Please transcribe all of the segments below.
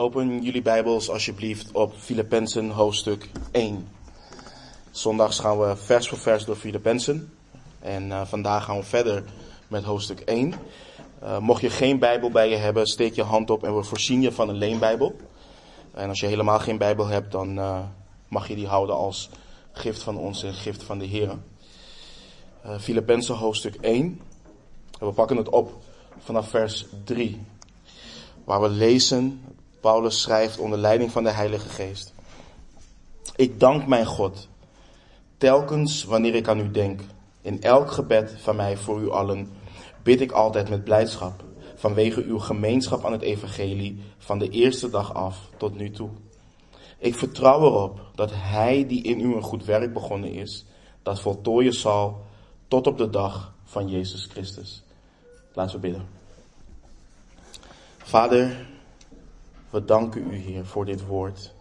Open jullie Bijbels alsjeblieft op Filippenzen hoofdstuk 1. Zondags gaan we vers voor vers door Filippenzen. En uh, vandaag gaan we verder met hoofdstuk 1. Uh, mocht je geen Bijbel bij je hebben, steek je hand op en we voorzien je van een leenbijbel. En als je helemaal geen Bijbel hebt, dan uh, mag je die houden als gift van ons en gift van de Heer. Filippenzen hoofdstuk 1. En we pakken het op vanaf vers 3. Waar we lezen, Paulus schrijft onder leiding van de Heilige Geest. Ik dank mijn God, telkens wanneer ik aan u denk. In elk gebed van mij voor u allen bid ik altijd met blijdschap, vanwege uw gemeenschap aan het evangelie van de eerste dag af tot nu toe. Ik vertrouw erop dat Hij die in u een goed werk begonnen is, dat voltooien zal tot op de dag van Jezus Christus. Laten we bidden. Vader, we danken u, Heer, voor dit woord.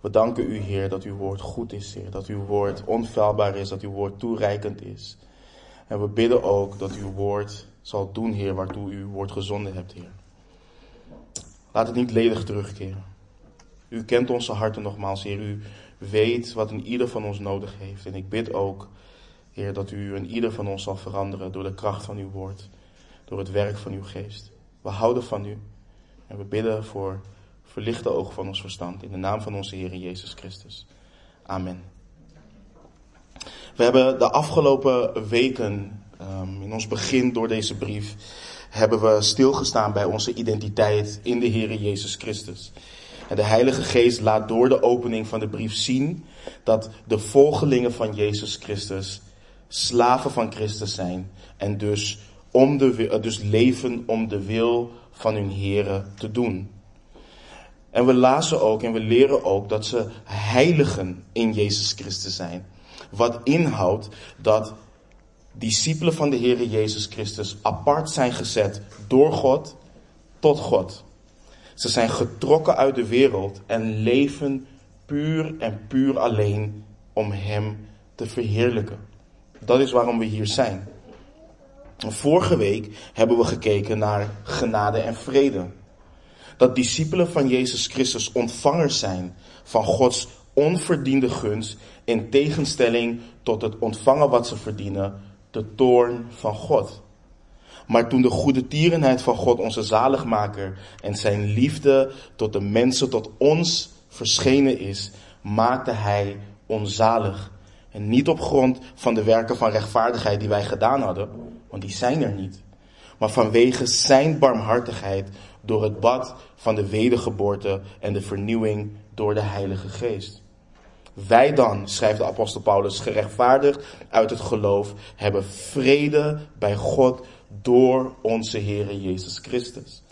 We danken u, Heer, dat uw woord goed is, Heer. Dat uw woord onfeilbaar is, dat uw woord toereikend is. En we bidden ook dat uw woord zal doen, Heer, waartoe u uw woord gezonden hebt, Heer. Laat het niet ledig terugkeren. U kent onze harten nogmaals, Heer. U weet wat een ieder van ons nodig heeft. En ik bid ook, Heer, dat u een ieder van ons zal veranderen door de kracht van uw woord. Door het werk van uw geest. We houden van u. We bidden voor verlichte ogen van ons verstand. In de naam van onze Heer Jezus Christus. Amen. We hebben de afgelopen weken, um, in ons begin door deze brief, hebben we stilgestaan bij onze identiteit in de Heer Jezus Christus. En de Heilige Geest laat door de opening van de brief zien dat de volgelingen van Jezus Christus slaven van Christus zijn en dus, om de, dus leven om de wil van hun heren te doen. En we lazen ook en we leren ook dat ze heiligen in Jezus Christus zijn. Wat inhoudt dat discipelen van de Heer Jezus Christus apart zijn gezet door God tot God. Ze zijn getrokken uit de wereld en leven puur en puur alleen om Hem te verheerlijken. Dat is waarom we hier zijn. Vorige week hebben we gekeken naar genade en vrede. Dat discipelen van Jezus Christus ontvangers zijn van Gods onverdiende gunst in tegenstelling tot het ontvangen wat ze verdienen, de toorn van God. Maar toen de goede tierenheid van God, onze zaligmaker, en zijn liefde tot de mensen, tot ons verschenen is, maakte hij onzalig. En niet op grond van de werken van rechtvaardigheid die wij gedaan hadden, want die zijn er niet. Maar vanwege zijn barmhartigheid door het bad van de wedergeboorte en de vernieuwing door de Heilige Geest. Wij dan, schrijft de apostel Paulus, gerechtvaardigd uit het geloof, hebben vrede bij God door onze Heer Jezus Christus.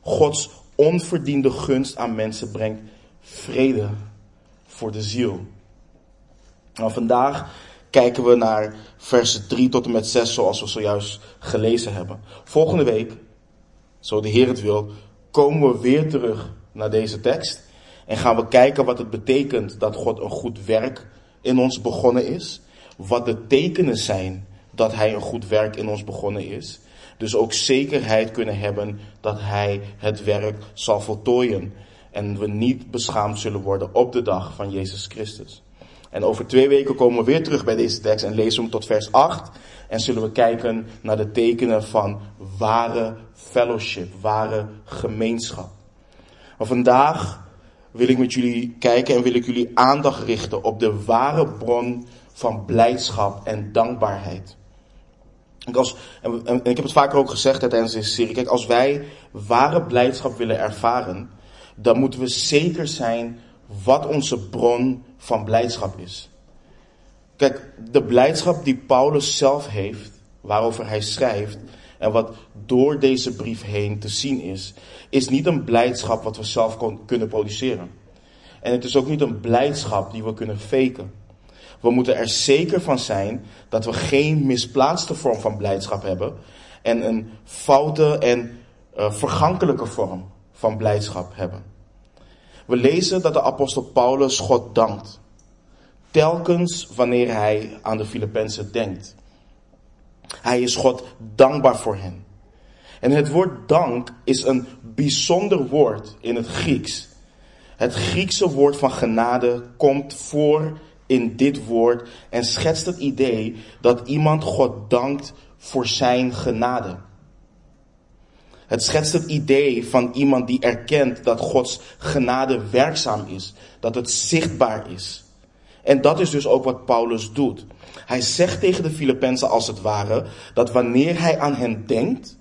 Gods onverdiende gunst aan mensen brengt vrede voor de ziel. Nou, vandaag kijken we naar versen 3 tot en met 6 zoals we zojuist gelezen hebben. Volgende week, zo de Heer het wil, komen we weer terug naar deze tekst. En gaan we kijken wat het betekent dat God een goed werk in ons begonnen is. Wat de tekenen zijn dat Hij een goed werk in ons begonnen is. Dus ook zekerheid kunnen hebben dat Hij het werk zal voltooien. En we niet beschaamd zullen worden op de dag van Jezus Christus. En over twee weken komen we weer terug bij deze tekst en lezen we hem tot vers 8. En zullen we kijken naar de tekenen van ware fellowship, ware gemeenschap. Maar vandaag wil ik met jullie kijken en wil ik jullie aandacht richten op de ware bron van blijdschap en dankbaarheid. Als, en, en, ik heb het vaker ook gezegd tijdens deze serie. Kijk, als wij ware blijdschap willen ervaren, dan moeten we zeker zijn wat onze bron van blijdschap is. Kijk, de blijdschap die Paulus zelf heeft, waarover hij schrijft, en wat door deze brief heen te zien is, is niet een blijdschap wat we zelf kunnen produceren. En het is ook niet een blijdschap die we kunnen faken. We moeten er zeker van zijn dat we geen misplaatste vorm van blijdschap hebben en een foute en uh, vergankelijke vorm van blijdschap hebben. We lezen dat de apostel Paulus God dankt. Telkens wanneer hij aan de Filippenzen denkt. Hij is God dankbaar voor hen. En het woord dank is een bijzonder woord in het Grieks. Het Griekse woord van genade komt voor in dit woord en schetst het idee dat iemand God dankt voor zijn genade. Het schetst het idee van iemand die erkent dat Gods genade werkzaam is, dat het zichtbaar is. En dat is dus ook wat Paulus doet. Hij zegt tegen de Filippenzen als het ware dat wanneer hij aan hen denkt,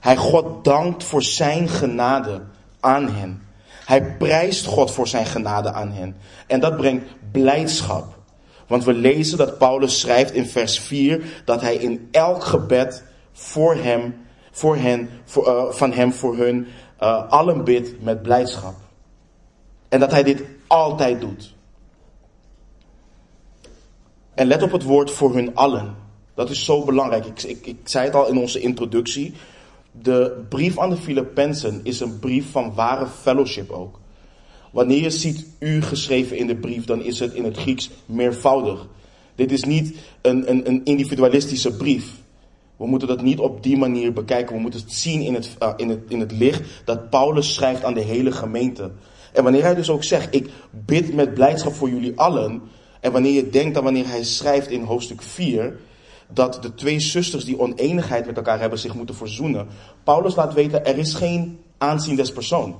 hij God dankt voor zijn genade aan hen. Hij prijst God voor zijn genade aan hen. En dat brengt blijdschap. Want we lezen dat Paulus schrijft in vers 4 dat hij in elk gebed voor hem, voor hen, voor, uh, van hem, voor hun, uh, allen bidt met blijdschap. En dat hij dit altijd doet. En let op het woord voor hun allen. Dat is zo belangrijk. Ik, ik, ik zei het al in onze introductie. De brief aan de Filippenzen is een brief van ware fellowship ook. Wanneer je ziet u geschreven in de brief, dan is het in het Grieks meervoudig. Dit is niet een, een, een individualistische brief. We moeten dat niet op die manier bekijken. We moeten het zien in het, uh, in, het, in het licht dat Paulus schrijft aan de hele gemeente. En wanneer hij dus ook zegt, ik bid met blijdschap voor jullie allen. En wanneer je denkt dat wanneer hij schrijft in hoofdstuk 4, dat de twee zusters die oneenigheid met elkaar hebben zich moeten verzoenen. Paulus laat weten, er is geen aanzien des persoon.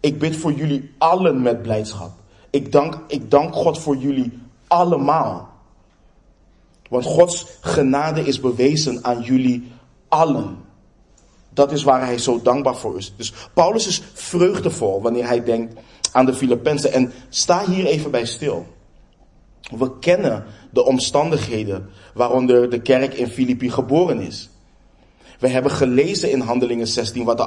Ik bid voor jullie allen met blijdschap. Ik dank, ik dank God voor jullie allemaal. Want Gods genade is bewezen aan jullie allen. Dat is waar hij zo dankbaar voor is. Dus Paulus is vreugdevol wanneer hij denkt aan de Filippenzen. En sta hier even bij stil. We kennen de omstandigheden waaronder de kerk in Filippi geboren is. We hebben gelezen in Handelingen 16 wat de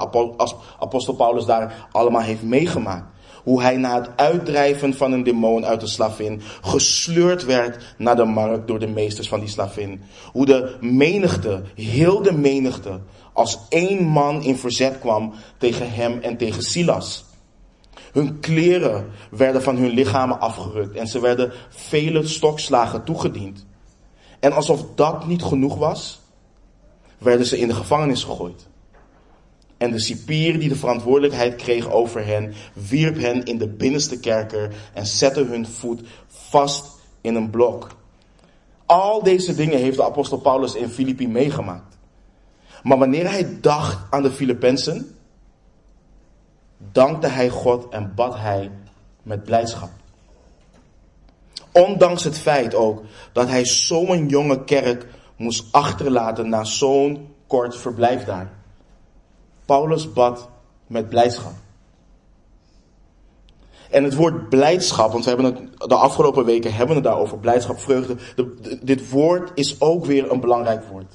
apostel Paulus daar allemaal heeft meegemaakt. Hoe hij na het uitdrijven van een demon uit de slavin gesleurd werd naar de markt door de meesters van die slavin. Hoe de menigte, heel de menigte, als één man in verzet kwam tegen hem en tegen Silas. Hun kleren werden van hun lichamen afgerukt en ze werden vele stokslagen toegediend. En alsof dat niet genoeg was, werden ze in de gevangenis gegooid. En de cipier die de verantwoordelijkheid kreeg over hen, wierp hen in de binnenste kerker en zette hun voet vast in een blok. Al deze dingen heeft de apostel Paulus in Filippi meegemaakt. Maar wanneer hij dacht aan de Filippenzen, dankte hij God en bad hij met blijdschap. Ondanks het feit ook dat hij zo'n jonge kerk moest achterlaten na zo'n kort verblijf daar. Paulus bad met blijdschap. En het woord blijdschap, want we hebben het de afgelopen weken hebben we daarover, blijdschap, vreugde. dit woord is ook weer een belangrijk woord.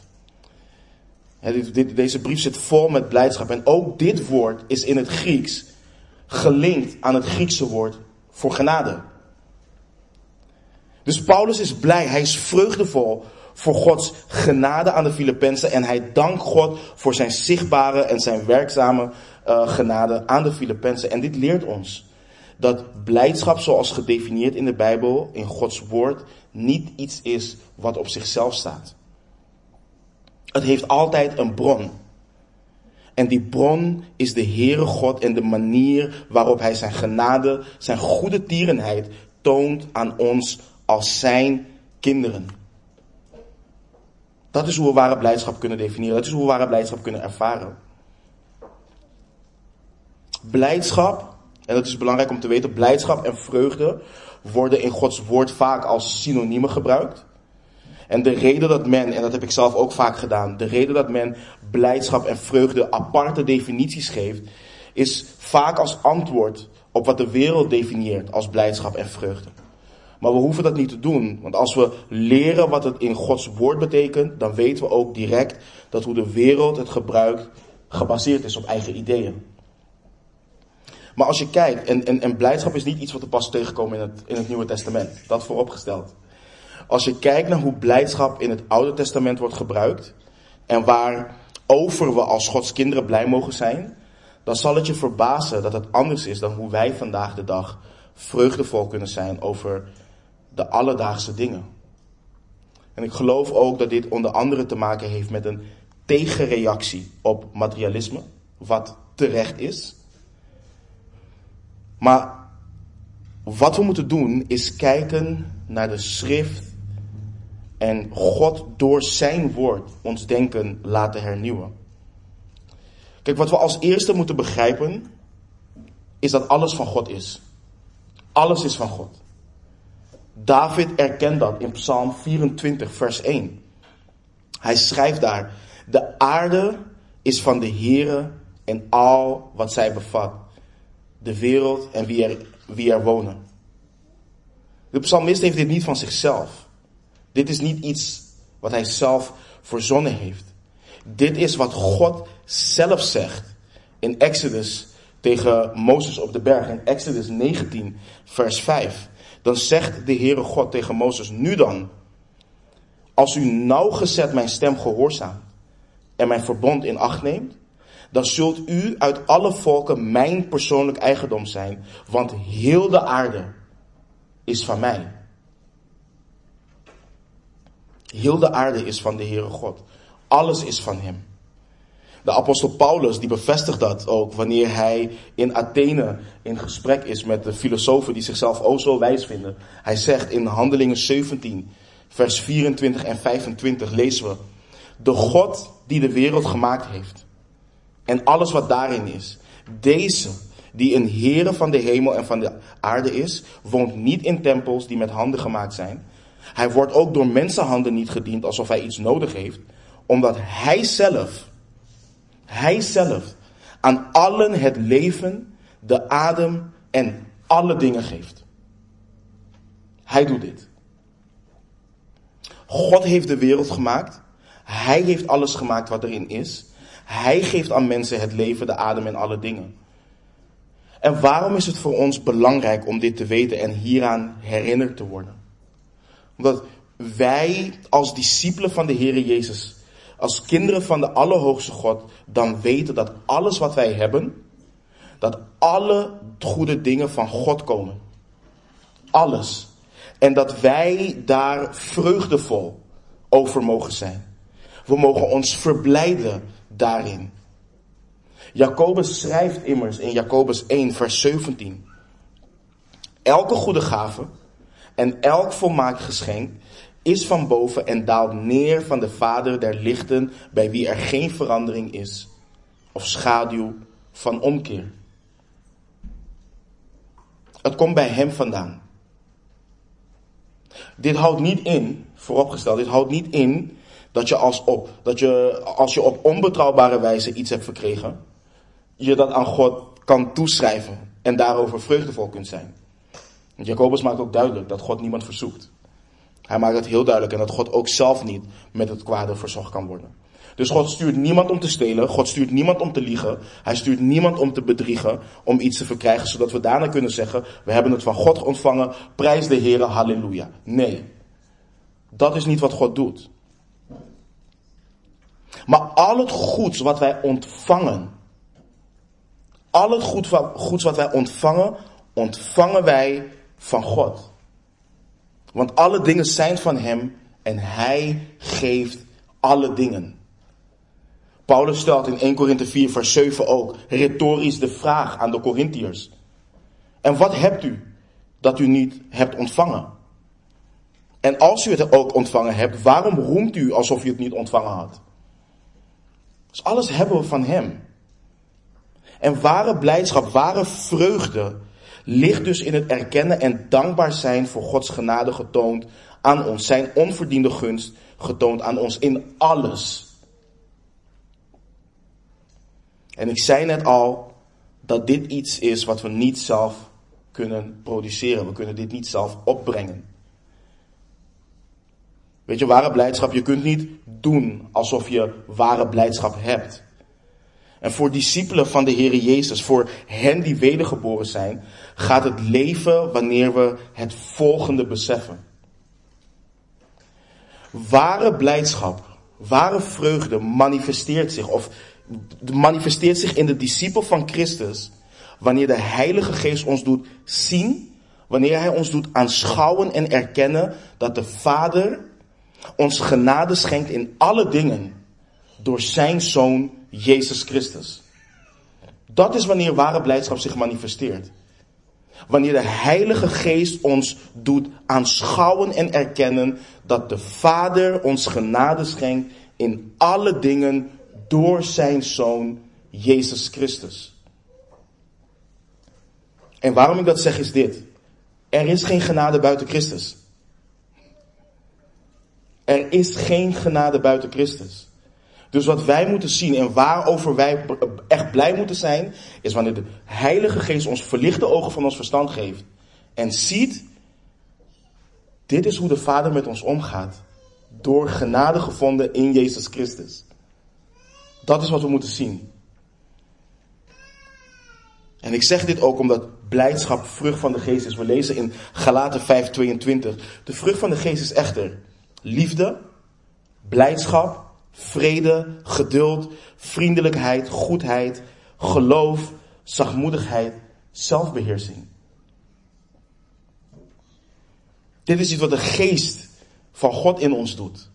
dit, deze brief zit vol met blijdschap. En ook dit woord is in het Grieks gelinkt aan het Griekse woord voor genade. Dus Paulus is blij, hij is vreugdevol voor Gods genade aan de Filippenzen en hij dankt God voor zijn zichtbare en zijn werkzame uh, genade aan de Filippenzen. En dit leert ons dat blijdschap zoals gedefinieerd in de Bijbel, in Gods woord, niet iets is wat op zichzelf staat. Het heeft altijd een bron. En die bron is de Heere God en de manier waarop Hij zijn genade, zijn goede tierenheid toont aan ons als zijn kinderen. Dat is hoe we ware blijdschap kunnen definiëren. Dat is hoe we ware blijdschap kunnen ervaren. Blijdschap, en dat is belangrijk om te weten, blijdschap en vreugde worden in Gods woord vaak als synoniemen gebruikt. En de reden dat men, en dat heb ik zelf ook vaak gedaan, de reden dat men blijdschap en vreugde aparte definities geeft, is vaak als antwoord op wat de wereld definieert als blijdschap en vreugde. Maar we hoeven dat niet te doen, want als we leren wat het in Gods woord betekent, dan weten we ook direct dat hoe de wereld het gebruikt gebaseerd is op eigen ideeën. Maar als je kijkt, en, en, en blijdschap is niet iets wat er pas tegenkomen in het, in het Nieuwe Testament, dat vooropgesteld. Als je kijkt naar hoe blijdschap in het Oude Testament wordt gebruikt en waarover we als Gods kinderen blij mogen zijn, dan zal het je verbazen dat het anders is dan hoe wij vandaag de dag vreugdevol kunnen zijn over de alledaagse dingen. En ik geloof ook dat dit onder andere te maken heeft met een tegenreactie op materialisme, wat terecht is. Maar wat we moeten doen is kijken naar de schrift en God door zijn woord ons denken laten hernieuwen. Kijk, wat we als eerste moeten begrijpen is dat alles van God is. Alles is van God. David erkent dat in Psalm 24, vers 1. Hij schrijft daar: De aarde is van de Heere en al wat zij bevat. De wereld en wie er, wie er wonen. De psalmist heeft dit niet van zichzelf. Dit is niet iets wat hij zelf verzonnen heeft. Dit is wat God zelf zegt in Exodus tegen Mozes op de berg. In Exodus 19, vers 5. Dan zegt de Heere God tegen Mozes, nu dan, als u nauwgezet mijn stem gehoorzaamt en mijn verbond in acht neemt, dan zult u uit alle volken mijn persoonlijk eigendom zijn, want heel de aarde is van mij. Heel de aarde is van de Heere God. Alles is van Hem. De apostel Paulus die bevestigt dat ook wanneer hij in Athene in gesprek is met de filosofen die zichzelf o zo wijs vinden. Hij zegt in Handelingen 17, vers 24 en 25 lezen we. De God die de wereld gemaakt heeft en alles wat daarin is. Deze die een Heere van de hemel en van de aarde is, woont niet in tempels die met handen gemaakt zijn. Hij wordt ook door mensenhanden niet gediend alsof hij iets nodig heeft, omdat hij zelf hij zelf aan allen het leven, de adem en alle dingen geeft. Hij doet dit. God heeft de wereld gemaakt. Hij heeft alles gemaakt wat erin is. Hij geeft aan mensen het leven, de adem en alle dingen. En waarom is het voor ons belangrijk om dit te weten en hieraan herinnerd te worden? Omdat wij als discipelen van de Heer Jezus als kinderen van de Allerhoogste God dan weten dat alles wat wij hebben, dat alle goede dingen van God komen. Alles. En dat wij daar vreugdevol over mogen zijn. We mogen ons verblijden daarin. Jacobus schrijft immers in Jacobus 1, vers 17. Elke goede gave en elk volmaakt geschenk is van boven en daalt neer van de Vader der lichten, bij wie er geen verandering is of schaduw van omkeer. Het komt bij Hem vandaan. Dit houdt niet in, vooropgesteld, dit houdt niet in dat je als, op, dat je, als je op onbetrouwbare wijze iets hebt verkregen, je dat aan God kan toeschrijven en daarover vreugdevol kunt zijn. Jacobus maakt ook duidelijk dat God niemand verzoekt. Hij maakt het heel duidelijk en dat God ook zelf niet met het kwade verzocht kan worden. Dus God stuurt niemand om te stelen, God stuurt niemand om te liegen, Hij stuurt niemand om te bedriegen, om iets te verkrijgen, zodat we daarna kunnen zeggen, we hebben het van God ontvangen, prijs de Heere, halleluja. Nee, dat is niet wat God doet. Maar al het goeds wat wij ontvangen, al het goeds wat wij ontvangen, ontvangen wij van God. Want alle dingen zijn van Hem en Hij geeft alle dingen. Paulus stelt in 1 Korinthe 4 vers 7 ook retorisch de vraag aan de Corinthiërs. En wat hebt u dat u niet hebt ontvangen? En als u het ook ontvangen hebt, waarom roemt u alsof u het niet ontvangen had? Dus alles hebben we van Hem. En ware blijdschap, ware vreugde ligt dus in het erkennen en dankbaar zijn voor Gods genade getoond aan ons. Zijn onverdiende gunst getoond aan ons in alles. En ik zei net al dat dit iets is wat we niet zelf kunnen produceren. We kunnen dit niet zelf opbrengen. Weet je, ware blijdschap, je kunt niet doen alsof je ware blijdschap hebt. En voor discipelen van de Heer Jezus, voor hen die wedergeboren zijn, gaat het leven wanneer we het volgende beseffen. Ware blijdschap, ware vreugde manifesteert zich, of manifesteert zich in de discipel van Christus, wanneer de Heilige Geest ons doet zien, wanneer Hij ons doet aanschouwen en erkennen dat de Vader ons genade schenkt in alle dingen door zijn zoon Jezus Christus. Dat is wanneer ware blijdschap zich manifesteert. Wanneer de Heilige Geest ons doet aanschouwen en erkennen dat de Vader ons genade schenkt in alle dingen door zijn Zoon Jezus Christus. En waarom ik dat zeg is dit. Er is geen genade buiten Christus. Er is geen genade buiten Christus. Dus wat wij moeten zien en waarover wij echt blij moeten zijn, is wanneer de Heilige Geest ons verlichte ogen van ons verstand geeft en ziet, dit is hoe de Vader met ons omgaat. Door genade gevonden in Jezus Christus. Dat is wat we moeten zien. En ik zeg dit ook omdat blijdschap vrucht van de geest is. We lezen in Galaten 5:22. De vrucht van de geest is echter liefde, blijdschap, vrede, geduld, vriendelijkheid, goedheid, geloof, zachtmoedigheid, zelfbeheersing. Dit is iets wat de geest van God in ons doet.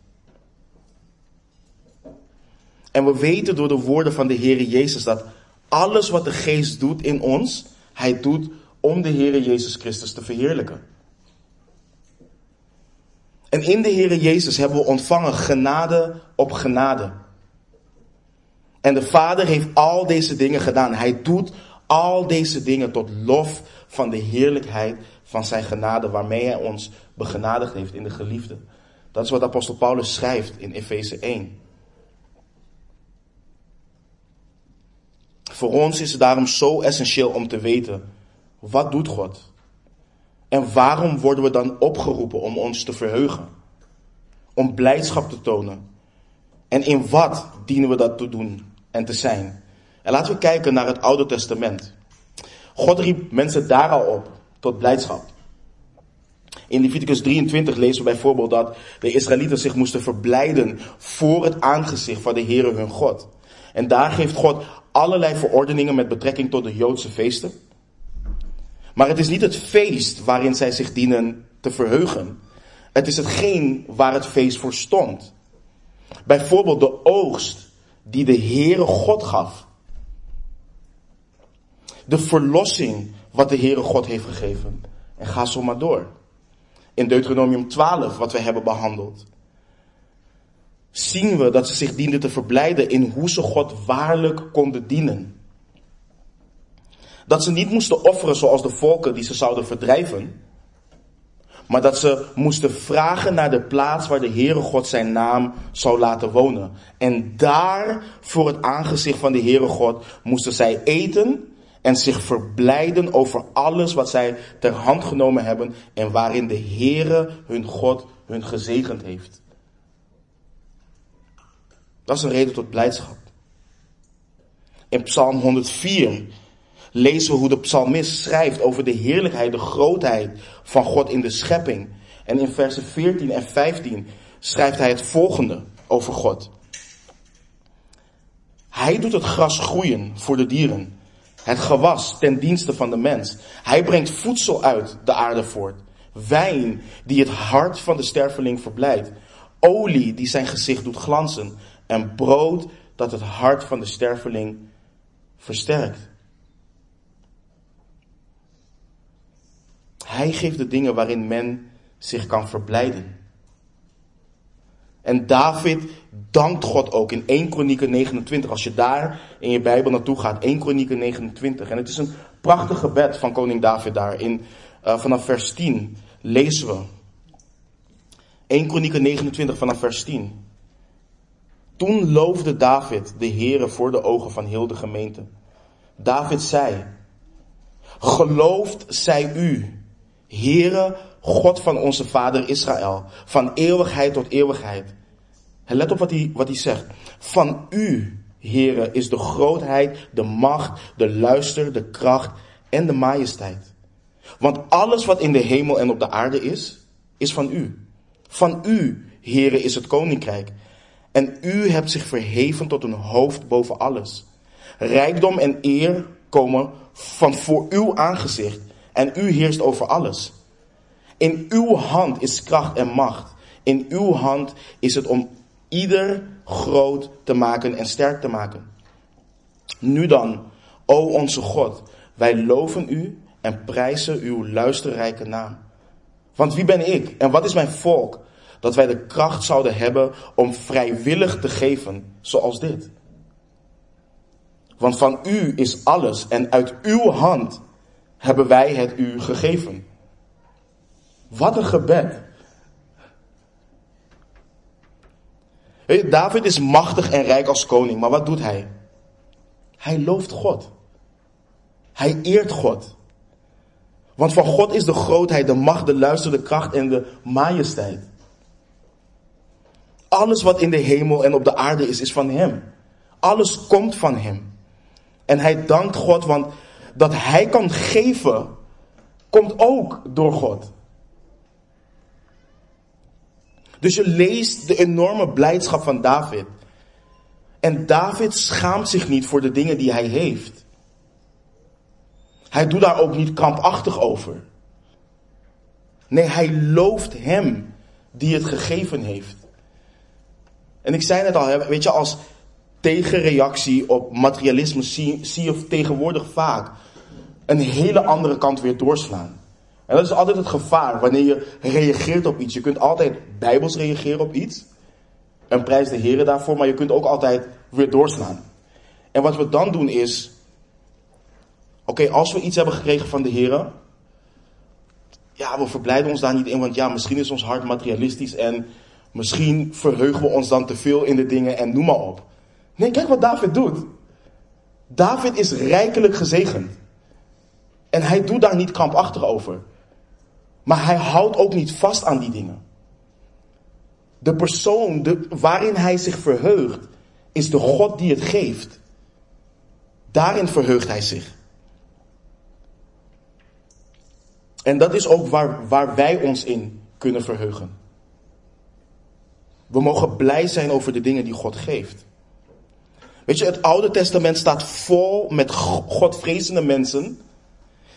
En we weten door de woorden van de Heer Jezus dat alles wat de geest doet in ons, hij doet om de Heer Jezus Christus te verheerlijken. En in de Heer Jezus hebben we ontvangen genade op genade. En de Vader heeft al deze dingen gedaan. Hij doet al deze dingen tot lof van de heerlijkheid van zijn genade waarmee hij ons begenadigd heeft in de geliefde. Dat is wat apostel Paulus schrijft in Efeze 1. Voor ons is het daarom zo essentieel om te weten, wat doet God? En waarom worden we dan opgeroepen om ons te verheugen? Om blijdschap te tonen? En in wat dienen we dat te doen en te zijn? En laten we kijken naar het Oude Testament. God riep mensen daar al op tot blijdschap. In Leviticus 23 lezen we bijvoorbeeld dat de Israëlieten zich moesten verblijden voor het aangezicht van de Heere hun God. En daar geeft God allerlei verordeningen met betrekking tot de Joodse feesten. Maar het is niet het feest waarin zij zich dienen te verheugen. Het is hetgeen waar het feest voor stond. Bijvoorbeeld de oogst die de Heere God gaf. De verlossing wat de Heere God heeft gegeven. En ga zo maar door. In Deuteronomium 12, wat we hebben behandeld, zien we dat ze zich dienden te verblijden in hoe ze God waarlijk konden dienen. Dat ze niet moesten offeren zoals de volken die ze zouden verdrijven. Maar dat ze moesten vragen naar de plaats waar de Heere God zijn naam zou laten wonen. En daar voor het aangezicht van de Heere God moesten zij eten en zich verblijden over alles wat zij ter hand genomen hebben en waarin de Heere hun God hun gezegend heeft. Dat is een reden tot blijdschap. In Psalm 104 lezen we hoe de psalmist schrijft over de heerlijkheid, de grootheid van God in de schepping. En in versen 14 en 15 schrijft hij het volgende over God. Hij doet het gras groeien voor de dieren, het gewas ten dienste van de mens. Hij brengt voedsel uit de aarde voort, wijn die het hart van de sterveling verblijdt, olie die zijn gezicht doet glanzen en brood dat het hart van de sterveling versterkt. Hij geeft de dingen waarin men zich kan verblijden. En David dankt God ook in 1 Kronieken 29. Als je daar in je Bijbel naartoe gaat, 1 Kronieken 29. En het is een prachtig gebed van koning David daar. In, uh, vanaf vers 10 lezen we. 1 Kronieken 29 vanaf vers 10. Toen loofde David de Heere voor de ogen van heel de gemeente. David zei, geloofd zij u, Heere, God van onze vader Israël, van eeuwigheid tot eeuwigheid. Let op wat hij, wat hij zegt. Van u, Heere, is de grootheid, de macht, de luister, de kracht en de majesteit. Want alles wat in de hemel en op de aarde is, is van u. Van u, Heere, is het koninkrijk. En u hebt zich verheven tot een hoofd boven alles. Rijkdom en eer komen van voor uw aangezicht. En u heerst over alles. In uw hand is kracht en macht. In uw hand is het om ieder groot te maken en sterk te maken. Nu dan, o onze God, wij loven u en prijzen uw luisterrijke naam. Want wie ben ik en wat is mijn volk, dat wij de kracht zouden hebben om vrijwillig te geven zoals dit? Want van u is alles en uit uw hand hebben wij het u gegeven. Wat een gebed. David is machtig en rijk als koning, maar wat doet hij? Hij looft God. Hij eert God. Want van God is de grootheid, de macht, de luister, de kracht en de majesteit. Alles wat in de hemel en op de aarde is, is van Hem. Alles komt van Hem. En hij dankt God, want dat hij kan geven, komt ook door God. Dus je leest de enorme blijdschap van David. En David schaamt zich niet voor de dingen die hij heeft. Hij doet daar ook niet krampachtig over. Nee, hij looft hem die het gegeven heeft. En ik zei net al, weet je, als tegenreactie op materialisme zie, zie je tegenwoordig vaak een hele andere kant weer doorslaan. En dat is altijd het gevaar wanneer je reageert op iets. Je kunt altijd bijbels reageren op iets. En prijs de heren daarvoor, maar je kunt ook altijd weer doorslaan. En wat we dan doen is, oké, als we iets hebben gekregen van de heren, ja, we verblijden ons daar niet in, want ja, misschien is ons hart materialistisch en misschien verheugen we ons dan te veel in de dingen en noem maar op. Nee, kijk wat David doet. David is rijkelijk gezegend. En hij doet daar niet krampachtig over. Maar hij houdt ook niet vast aan die dingen. De persoon waarin hij zich verheugt, is de God die het geeft. Daarin verheugt hij zich. En dat is ook waar, waar wij ons in kunnen verheugen. We mogen blij zijn over de dingen die God geeft. Weet je, het Oude Testament staat vol met Godvrezende mensen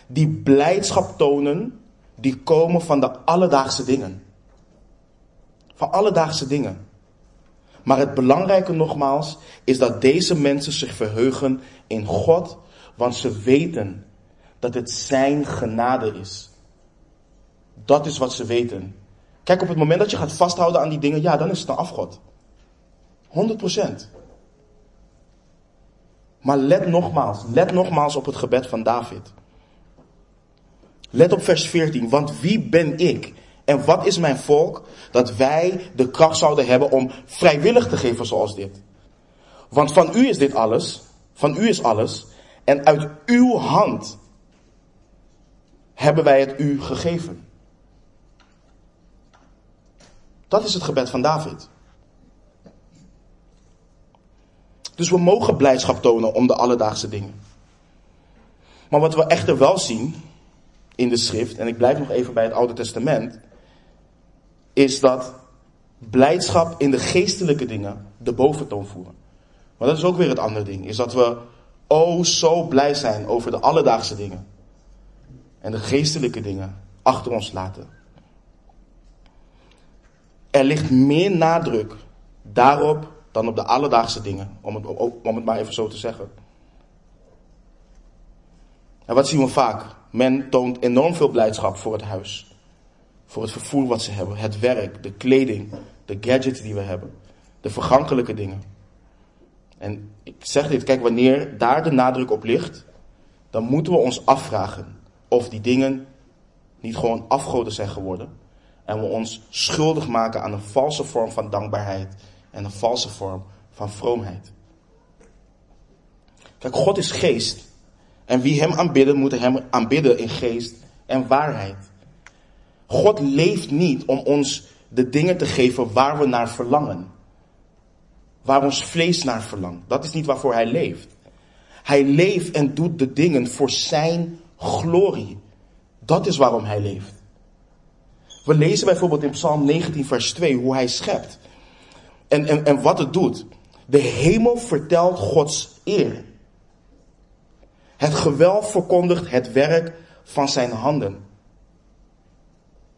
die blijdschap tonen, die komen van de alledaagse dingen. Van alledaagse dingen. Maar het belangrijke nogmaals is dat deze mensen zich verheugen in God, want ze weten dat het Zijn genade is. Dat is wat ze weten. Kijk, op het moment dat je gaat vasthouden aan die dingen, ja, dan is het een afgod. 100%. Maar let nogmaals, let nogmaals op het gebed van David. Let op vers 14, want wie ben ik en wat is mijn volk dat wij de kracht zouden hebben om vrijwillig te geven zoals dit? Want van u is dit alles, van u is alles, en uit uw hand hebben wij het u gegeven. Dat is het gebed van David. Dus we mogen blijdschap tonen om de alledaagse dingen. Maar wat we echter wel zien in de schrift, en ik blijf nog even bij het Oude Testament, is dat blijdschap in de geestelijke dingen de boventoon voeren. Maar dat is ook weer het andere ding, is dat we oh zo blij zijn over de alledaagse dingen. En de geestelijke dingen achter ons laten. Er ligt meer nadruk daarop dan op de alledaagse dingen, om het, om het maar even zo te zeggen. En wat zien we vaak? Men toont enorm veel blijdschap voor het huis. Voor het vervoer wat ze hebben, het werk, de kleding, de gadgets die we hebben, de vergankelijke dingen. En ik zeg dit, kijk, wanneer daar de nadruk op ligt, dan moeten we ons afvragen of die dingen niet gewoon afgoden zijn geworden. En we ons schuldig maken aan een valse vorm van dankbaarheid en een valse vorm van vroomheid. Kijk, God is geest. En wie hem aanbidden, moeten hem aanbidden in geest en waarheid. God leeft niet om ons de dingen te geven waar we naar verlangen. Waar ons vlees naar verlangt. Dat is niet waarvoor hij leeft. Hij leeft en doet de dingen voor zijn glorie. Dat is waarom hij leeft. We lezen bijvoorbeeld in Psalm 19, vers 2 hoe hij schept. En, en, en wat het doet. De hemel vertelt Gods eer. Het gewelf verkondigt het werk van zijn handen.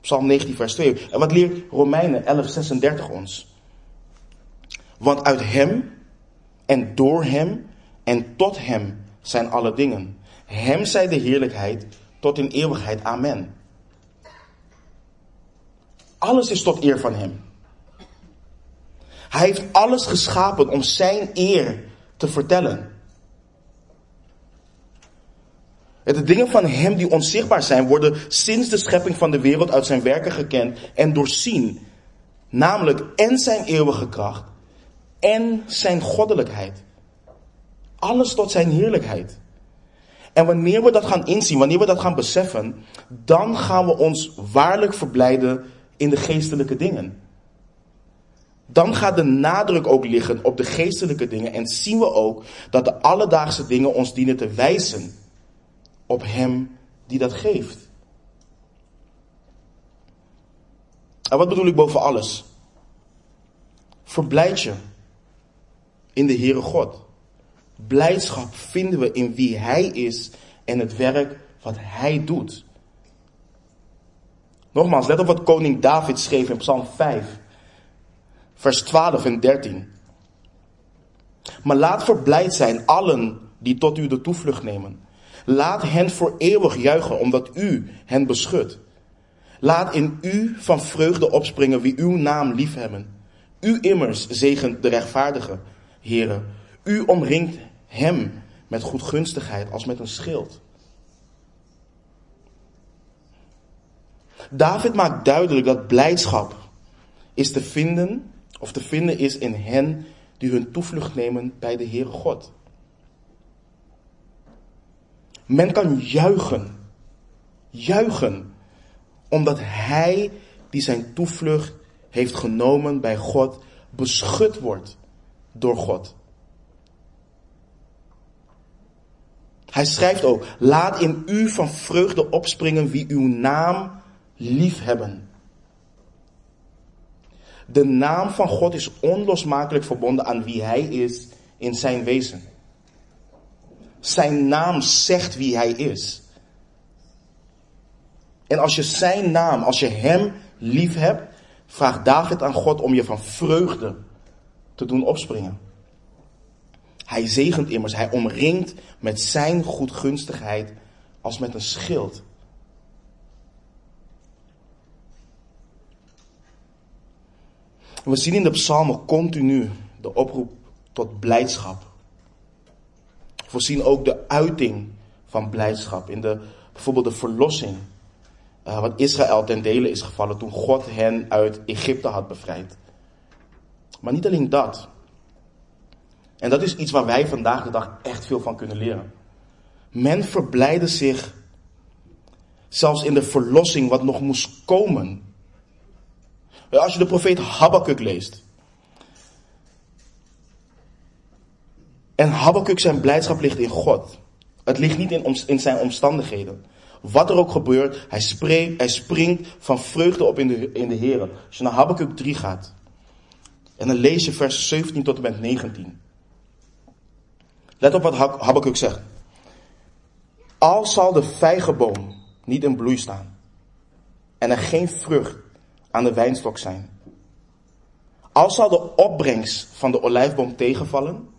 Psalm 19, vers 2. En wat leert Romeinen 11, 36 ons? Want uit Hem en door Hem en tot Hem zijn alle dingen. Hem zij de heerlijkheid tot in eeuwigheid. Amen. Alles is tot eer van Hem. Hij heeft alles geschapen om Zijn eer te vertellen. De dingen van Hem die onzichtbaar zijn, worden sinds de schepping van de wereld uit Zijn werken gekend en doorzien. Namelijk en Zijn eeuwige kracht en Zijn goddelijkheid. Alles tot Zijn heerlijkheid. En wanneer we dat gaan inzien, wanneer we dat gaan beseffen, dan gaan we ons waarlijk verblijden in de geestelijke dingen. Dan gaat de nadruk ook liggen op de geestelijke dingen en zien we ook dat de alledaagse dingen ons dienen te wijzen op Hem die dat geeft. En wat bedoel ik boven alles? Verblijd je in de Heere God. Blijdschap vinden we in wie Hij is en het werk wat Hij doet. Nogmaals, let op wat koning David schreef in Psalm 5, vers 12 en 13. Maar laat verblijd zijn allen die tot u de toevlucht nemen. Laat hen voor eeuwig juichen, omdat u hen beschut. Laat in u van vreugde opspringen wie uw naam liefhebben. U immers zegent de rechtvaardige, heren. U omringt hem met goedgunstigheid als met een schild. David maakt duidelijk dat blijdschap is te vinden, of te vinden is in hen die hun toevlucht nemen bij de Heere God. Men kan juichen, juichen, omdat hij die zijn toevlucht heeft genomen bij God, beschut wordt door God. Hij schrijft ook, laat in u van vreugde opspringen wie uw naam liefhebben. De naam van God is onlosmakelijk verbonden aan wie hij is in zijn wezen. Zijn naam zegt wie hij is. En als je zijn naam, als je hem lief hebt, vraagt David aan God om je van vreugde te doen opspringen. Hij zegent immers, hij omringt met zijn goedgunstigheid als met een schild. We zien in de psalmen continu de oproep tot blijdschap. We zien ook de uiting van blijdschap in de, bijvoorbeeld de verlossing. Uh, wat Israël ten dele is gevallen toen God hen uit Egypte had bevrijd. Maar niet alleen dat. En dat is iets waar wij vandaag de dag echt veel van kunnen leren. Men verblijde zich zelfs in de verlossing wat nog moest komen. Als je de profeet Habakkuk leest. En Habakkuk zijn blijdschap ligt in God. Het ligt niet in, in zijn omstandigheden. Wat er ook gebeurt, hij, spreekt, springt van vreugde op in de, in de Heer. Als je naar Habakkuk 3 gaat. En dan lees je vers 17 tot en met 19. Let op wat Habakkuk zegt. Al zal de vijgenboom niet in bloei staan en er geen vrucht aan de wijnstok zijn. Al zal de opbrengst van de olijfboom tegenvallen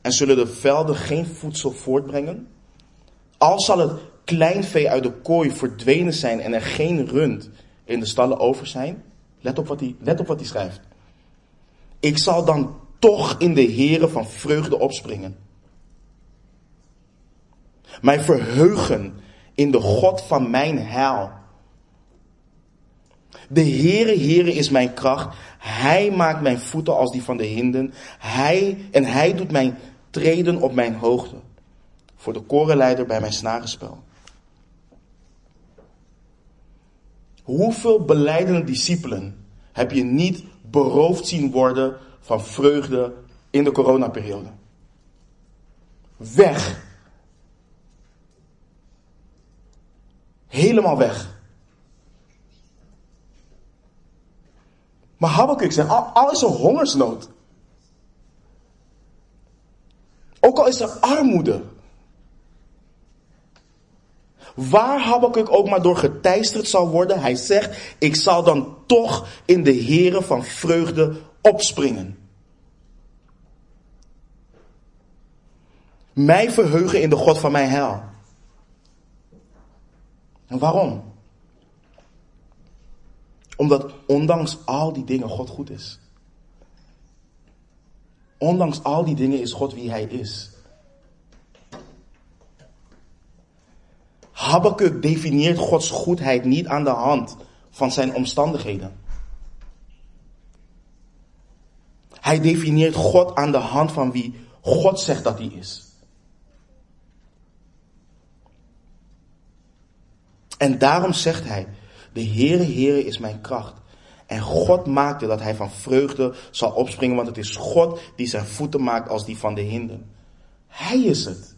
en zullen de velden geen voedsel voortbrengen. Al zal het kleinvee uit de kooi verdwenen zijn en er geen rund in de stallen over zijn. Let op wat hij, let op wat hij schrijft. Ik zal dan toch in de heren van vreugde opspringen mij verheugen in de God van mijn heil. De Heere, Heere is mijn kracht. Hij maakt mijn voeten als die van de hinden. Hij, en hij doet mijn treden op mijn hoogte. Voor de korenleider bij mijn snarenspel. Hoeveel beleidende discipelen heb je niet beroofd zien worden van vreugde in de coronaperiode? Weg. helemaal weg. Maar Habakkuk zegt, al, al is er hongersnood. Ook al is er armoede. Waar Habakkuk ook maar door geteisterd zal worden, hij zegt, ik zal dan toch in de heren van vreugde opspringen. Mij verheugen in de God van mijn hel. En waarom? Omdat ondanks al die dingen God goed is. Ondanks al die dingen is God wie hij is. Habakkuk definieert Gods goedheid niet aan de hand van zijn omstandigheden. Hij definieert God aan de hand van wie God zegt dat hij is. En daarom zegt hij, de Heere, Heere is mijn kracht. En God maakte dat hij van vreugde zal opspringen, want het is God die zijn voeten maakt als die van de hinden. Hij is het.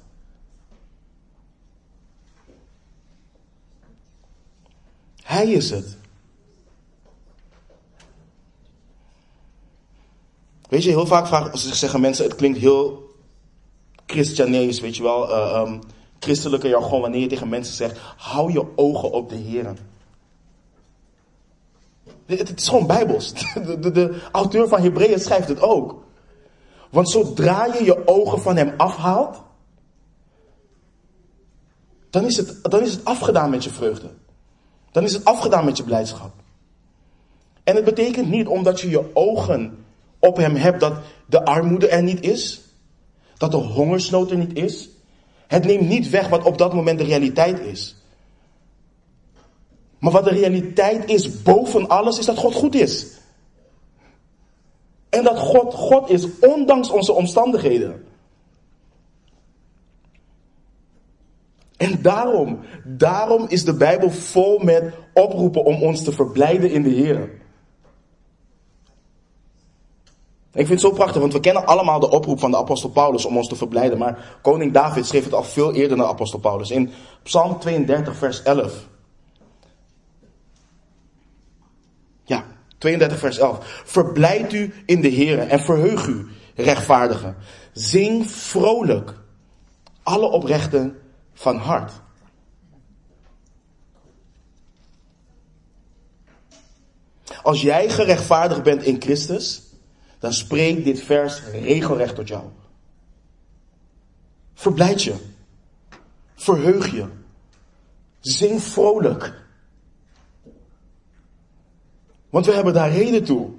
Hij is het. Weet je, heel vaak vragen, zeggen mensen, het klinkt heel christianees, weet je wel, uh, um, christelijke jargon, wanneer je tegen mensen zegt, hou je ogen op de Heer. Het, is gewoon bijbels. De, de, de auteur van Hebreeën schrijft het ook. Want zodra je je ogen van hem afhaalt, dan is het, dan is het afgedaan met je vreugde. Dan is het afgedaan met je blijdschap. En het betekent niet omdat je je ogen op hem hebt dat de armoede er niet is. Dat de hongersnood er niet is. Het neemt niet weg wat op dat moment de realiteit is. Maar wat de realiteit is boven alles, is dat God goed is. En dat God God is, ondanks onze omstandigheden. En daarom, daarom is de Bijbel vol met oproepen om ons te verblijden in de Heer. Ik vind het zo prachtig, want we kennen allemaal de oproep van de apostel Paulus om ons te verblijden. Maar koning David schreef het al veel eerder dan de apostel Paulus. In Psalm 32, vers 11. Ja, 32, vers 11. Verblijd u in de Heer en verheug u, rechtvaardigen. Zing vrolijk, alle oprechten van hart. Als jij gerechtvaardigd bent in Christus, dan spreekt dit vers regelrecht tot jou. Verblijd je. Verheug je. Zing vrolijk. Want we hebben daar reden toe.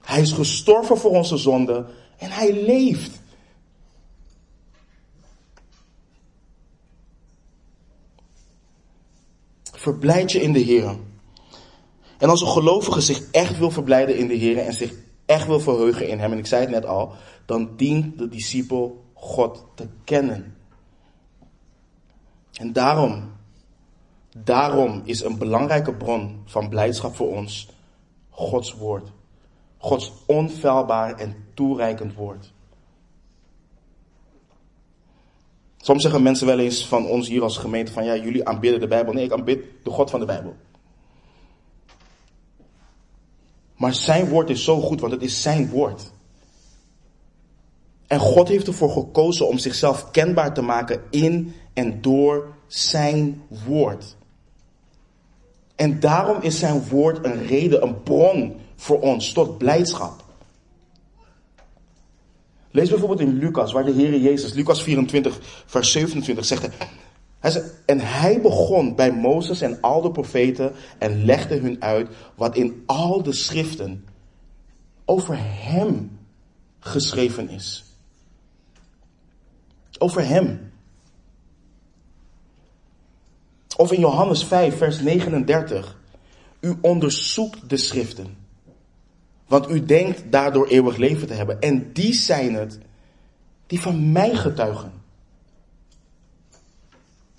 Hij is gestorven voor onze zonden en hij leeft. Verblijd je in de Heer. En als een gelovige zich echt wil verblijden in de Heer en zich echt wil verheugen in Hem, en ik zei het net al, dan dient de discipel God te kennen. En daarom, daarom is een belangrijke bron van blijdschap voor ons Gods woord. Gods onfeilbaar en toereikend woord. Soms zeggen mensen wel eens van ons hier als gemeente van ja, jullie aanbidden de Bijbel. Nee, ik aanbid de God van de Bijbel. Maar zijn woord is zo goed, want het is zijn woord. En God heeft ervoor gekozen om zichzelf kenbaar te maken in en door zijn woord. En daarom is zijn woord een reden, een bron voor ons tot blijdschap. Lees bijvoorbeeld in Lucas, waar de Heer Jezus, Lucas 24, vers 27 zegt, hij zei, en hij begon bij Mozes en al de profeten en legde hun uit wat in al de schriften over hem geschreven is. Over hem. Of in Johannes 5, vers 39. U onderzoekt de schriften. Want u denkt daardoor eeuwig leven te hebben. En die zijn het die van mij getuigen.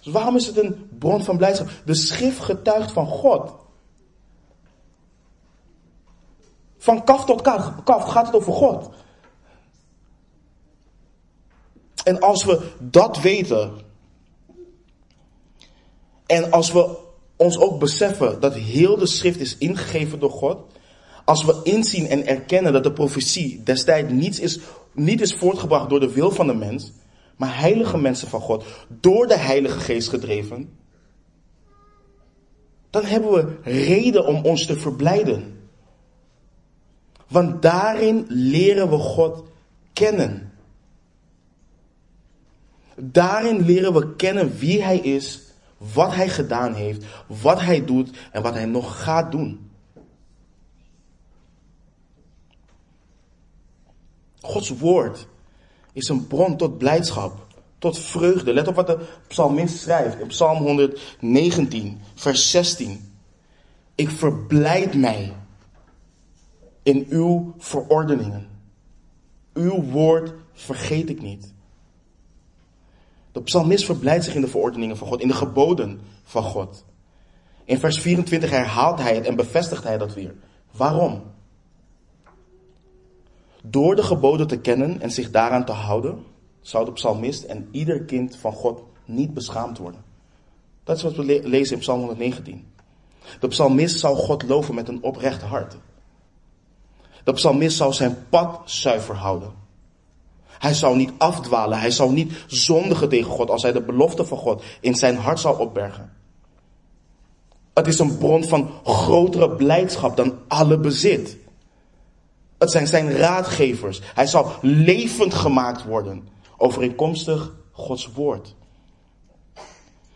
Dus waarom is het een bron van blijdschap? De schrift getuigt van God. Van kaf tot kaf gaat het over God. En als we dat weten, en als we ons ook beseffen dat heel de schrift is ingegeven door God, als we inzien en erkennen dat de profetie destijds niets is, niet is voortgebracht door de wil van de mens, maar heilige mensen van God, door de Heilige Geest gedreven, dan hebben we reden om ons te verblijden. Want daarin leren we God kennen. Daarin leren we kennen wie Hij is, wat Hij gedaan heeft, wat Hij doet en wat Hij nog gaat doen. Gods woord is een bron tot blijdschap, tot vreugde. Let op wat de psalmist schrijft in Psalm 119, vers 16. Ik verblijd mij in uw verordeningen. Uw woord vergeet ik niet. De psalmist verblijdt zich in de verordeningen van God, in de geboden van God. In vers 24 herhaalt hij het en bevestigt hij dat weer. Waarom? Door de geboden te kennen en zich daaraan te houden, zou de psalmist en ieder kind van God niet beschaamd worden. Dat is wat we lezen in Psalm 119. De psalmist zou God loven met een oprecht hart. De psalmist zou zijn pad zuiver houden. Hij zou niet afdwalen. Hij zou niet zondigen tegen God als hij de belofte van God in zijn hart zou opbergen. Het is een bron van grotere blijdschap dan alle bezit. Het zijn zijn raadgevers. Hij zal levend gemaakt worden, overeenkomstig Gods woord.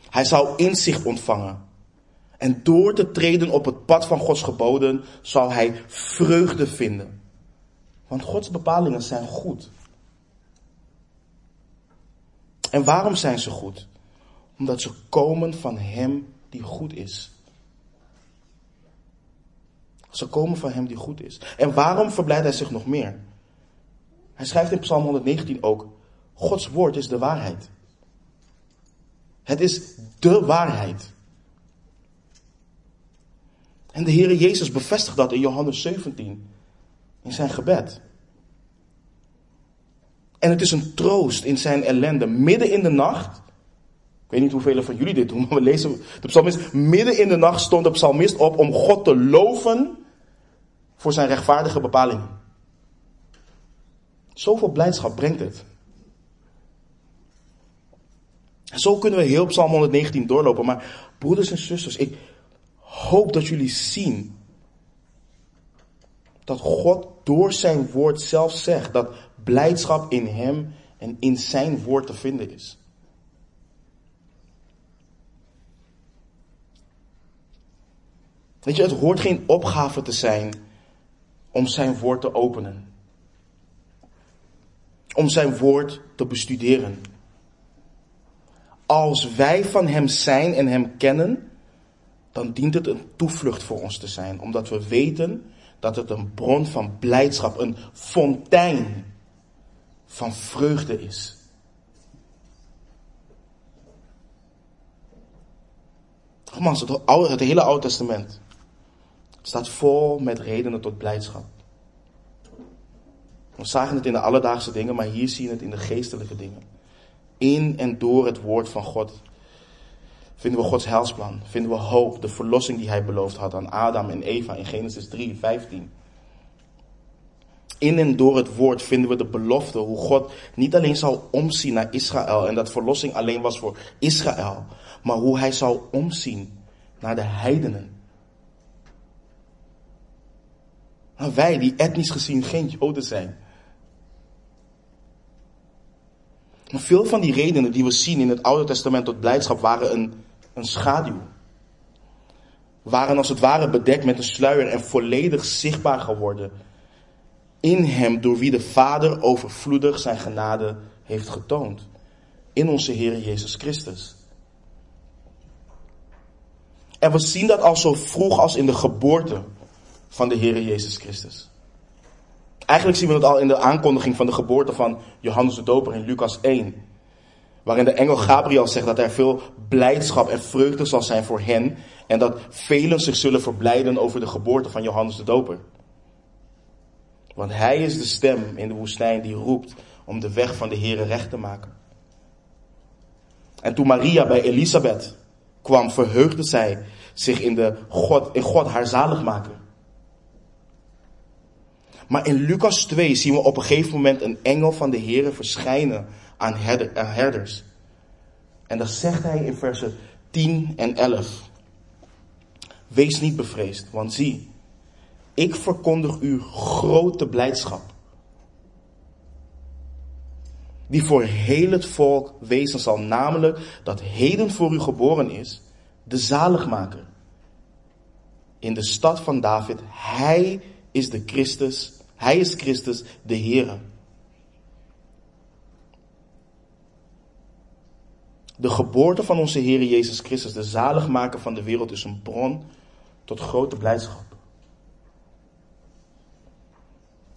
Hij zou inzicht ontvangen. En door te treden op het pad van Gods geboden zal hij vreugde vinden. Want Gods bepalingen zijn goed. En waarom zijn ze goed? Omdat ze komen van Hem die goed is. Ze komen van Hem die goed is. En waarom verblijdt Hij zich nog meer? Hij schrijft in Psalm 119 ook, Gods woord is de waarheid. Het is de waarheid. En de Heere Jezus bevestigt dat in Johannes 17, in zijn gebed. En het is een troost in zijn ellende. Midden in de nacht. Ik weet niet hoeveel van jullie dit doen, maar we lezen de psalmist. Midden in de nacht stond de psalmist op om God te loven voor zijn rechtvaardige bepalingen. Zoveel blijdschap brengt het. Zo kunnen we heel Psalm 119 doorlopen. Maar broeders en zusters, ik hoop dat jullie zien dat God door zijn woord zelf zegt dat blijdschap in Hem en in Zijn woord te vinden is. Weet je, het hoort geen opgave te zijn om Zijn woord te openen. Om Zijn woord te bestuderen. Als wij van Hem zijn en Hem kennen, dan dient het een toevlucht voor ons te zijn, omdat we weten dat het een bron van blijdschap, een fontein van vreugde is. Nogmaals, het, het hele Oude Testament staat vol met redenen tot blijdschap. We zagen het in de alledaagse dingen, maar hier zien we het in de geestelijke dingen. In en door het woord van God vinden we Gods heilsplan, vinden we hoop, de verlossing die hij beloofd had aan Adam en Eva in Genesis 3, 15 in en door het woord vinden we de belofte hoe God niet alleen zou omzien naar Israël en dat verlossing alleen was voor Israël, maar hoe hij zou omzien naar de heidenen. Nou, wij die etnisch gezien geen Joden zijn. Maar veel van die redenen die we zien in het Oude Testament tot blijdschap waren een, een schaduw. Waren als het ware bedekt met een sluier en volledig zichtbaar geworden in hem door wie de Vader overvloedig zijn genade heeft getoond. In onze Heer Jezus Christus. En we zien dat al zo vroeg als in de geboorte van de Heer Jezus Christus. Eigenlijk zien we het al in de aankondiging van de geboorte van Johannes de Doper in Lucas 1. Waarin de engel Gabriel zegt dat er veel blijdschap en vreugde zal zijn voor hen. En dat velen zich zullen verblijden over de geboorte van Johannes de Doper. Want hij is de stem in de woestijn die roept om de weg van de Here recht te maken. En toen Maria bij Elisabeth kwam, verheugde zij zich in, de God, in God haar zalig maken. Maar in Lucas 2 zien we op een gegeven moment een engel van de Here verschijnen aan, aan herders. En dan zegt hij in versen 10 en 11. Wees niet bevreesd, want zie, ik verkondig u grote blijdschap. die voor heel het volk wezen zal, namelijk dat heden voor u geboren is, de zaligmaker. In de stad van David, hij is de Christus, hij is Christus, de Heere. De geboorte van onze Heer Jezus Christus, de zaligmaker van de wereld, is een bron tot grote blijdschap.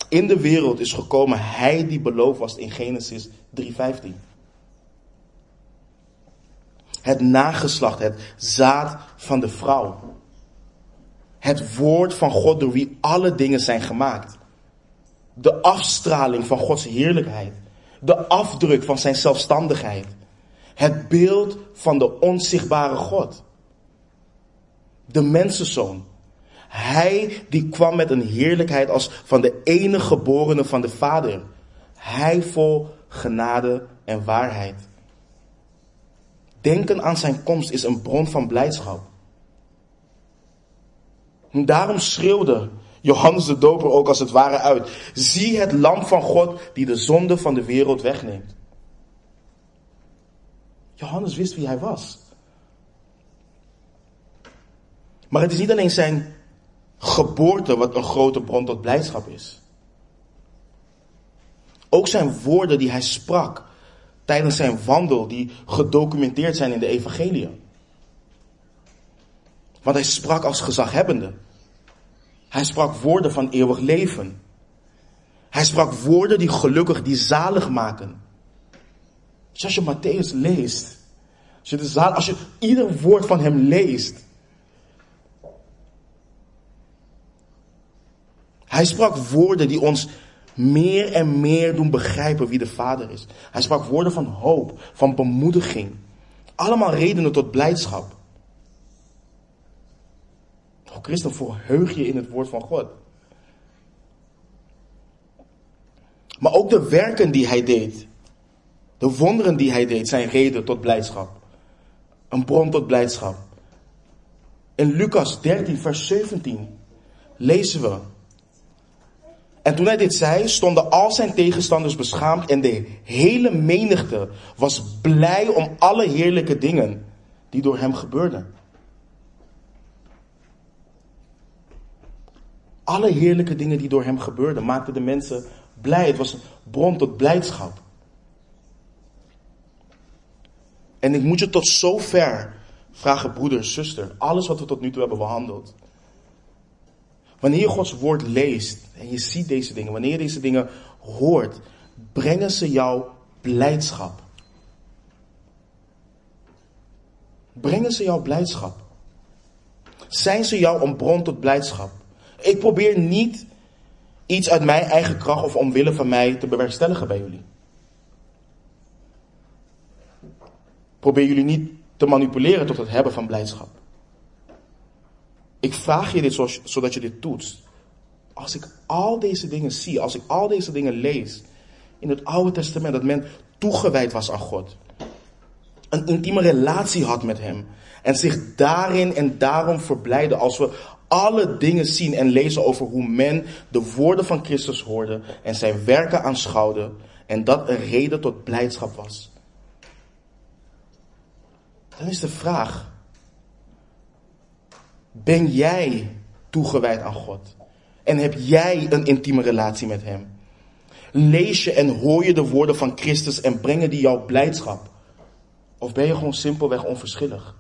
In de wereld is gekomen hij die beloofd was in Genesis 3:15. Het nageslacht, het zaad van de vrouw. Het woord van God door wie alle dingen zijn gemaakt. De afstraling van Gods heerlijkheid. De afdruk van zijn zelfstandigheid. Het beeld van de onzichtbare God. De mensenzoon. Hij die kwam met een heerlijkheid als van de enige geborene van de Vader. Hij vol genade en waarheid. Denken aan zijn komst is een bron van blijdschap. En daarom schreeuwde Johannes de Doper ook als het ware uit. Zie het lam van God die de zonde van de wereld wegneemt. Johannes wist wie hij was. Maar het is niet alleen zijn geboorte wat een grote bron tot blijdschap is. Ook zijn woorden die hij sprak tijdens zijn wandel, die gedocumenteerd zijn in de evangelie. Want hij sprak als gezaghebbende. Hij sprak woorden van eeuwig leven. Hij sprak woorden die gelukkig, die zalig maken. Dus als je Matthäus leest, als je, de als je ieder woord van hem leest, Hij sprak woorden die ons meer en meer doen begrijpen wie de Vader is. Hij sprak woorden van hoop, van bemoediging. Allemaal redenen tot blijdschap. Oh Christen, verheug je in het woord van God. Maar ook de werken die hij deed, de wonderen die hij deed, zijn reden tot blijdschap. Een bron tot blijdschap. In Lucas 13, vers 17 lezen we en toen hij dit zei, stonden al zijn tegenstanders beschaamd en de hele menigte was blij om alle heerlijke dingen die door hem gebeurden. Alle heerlijke dingen die door hem gebeurden maakten de mensen blij. Het was een bron tot blijdschap. En ik moet je tot zover vragen, broeder, zuster, alles wat we tot nu toe hebben behandeld. Wanneer je Gods woord leest en je ziet deze dingen, wanneer je deze dingen hoort, brengen ze jou blijdschap. Brengen ze jou blijdschap? Zijn ze jou een bron tot blijdschap? Ik probeer niet iets uit mijn eigen kracht of omwille van mij te bewerkstelligen bij jullie. Probeer jullie niet te manipuleren tot het hebben van blijdschap. Ik vraag je dit zodat je dit doet. Als ik al deze dingen zie, als ik al deze dingen lees in het Oude Testament, dat men toegewijd was aan God, een intieme relatie had met Hem en zich daarin en daarom verblijden als we alle dingen zien en lezen over hoe men de woorden van Christus hoorde en zijn werken aanschouwde en dat een reden tot blijdschap was. Dan is de vraag, ben jij toegewijd aan God? En heb jij een intieme relatie met Hem? Lees je en hoor je de woorden van Christus en brengen die jouw blijdschap? Of ben je gewoon simpelweg onverschillig?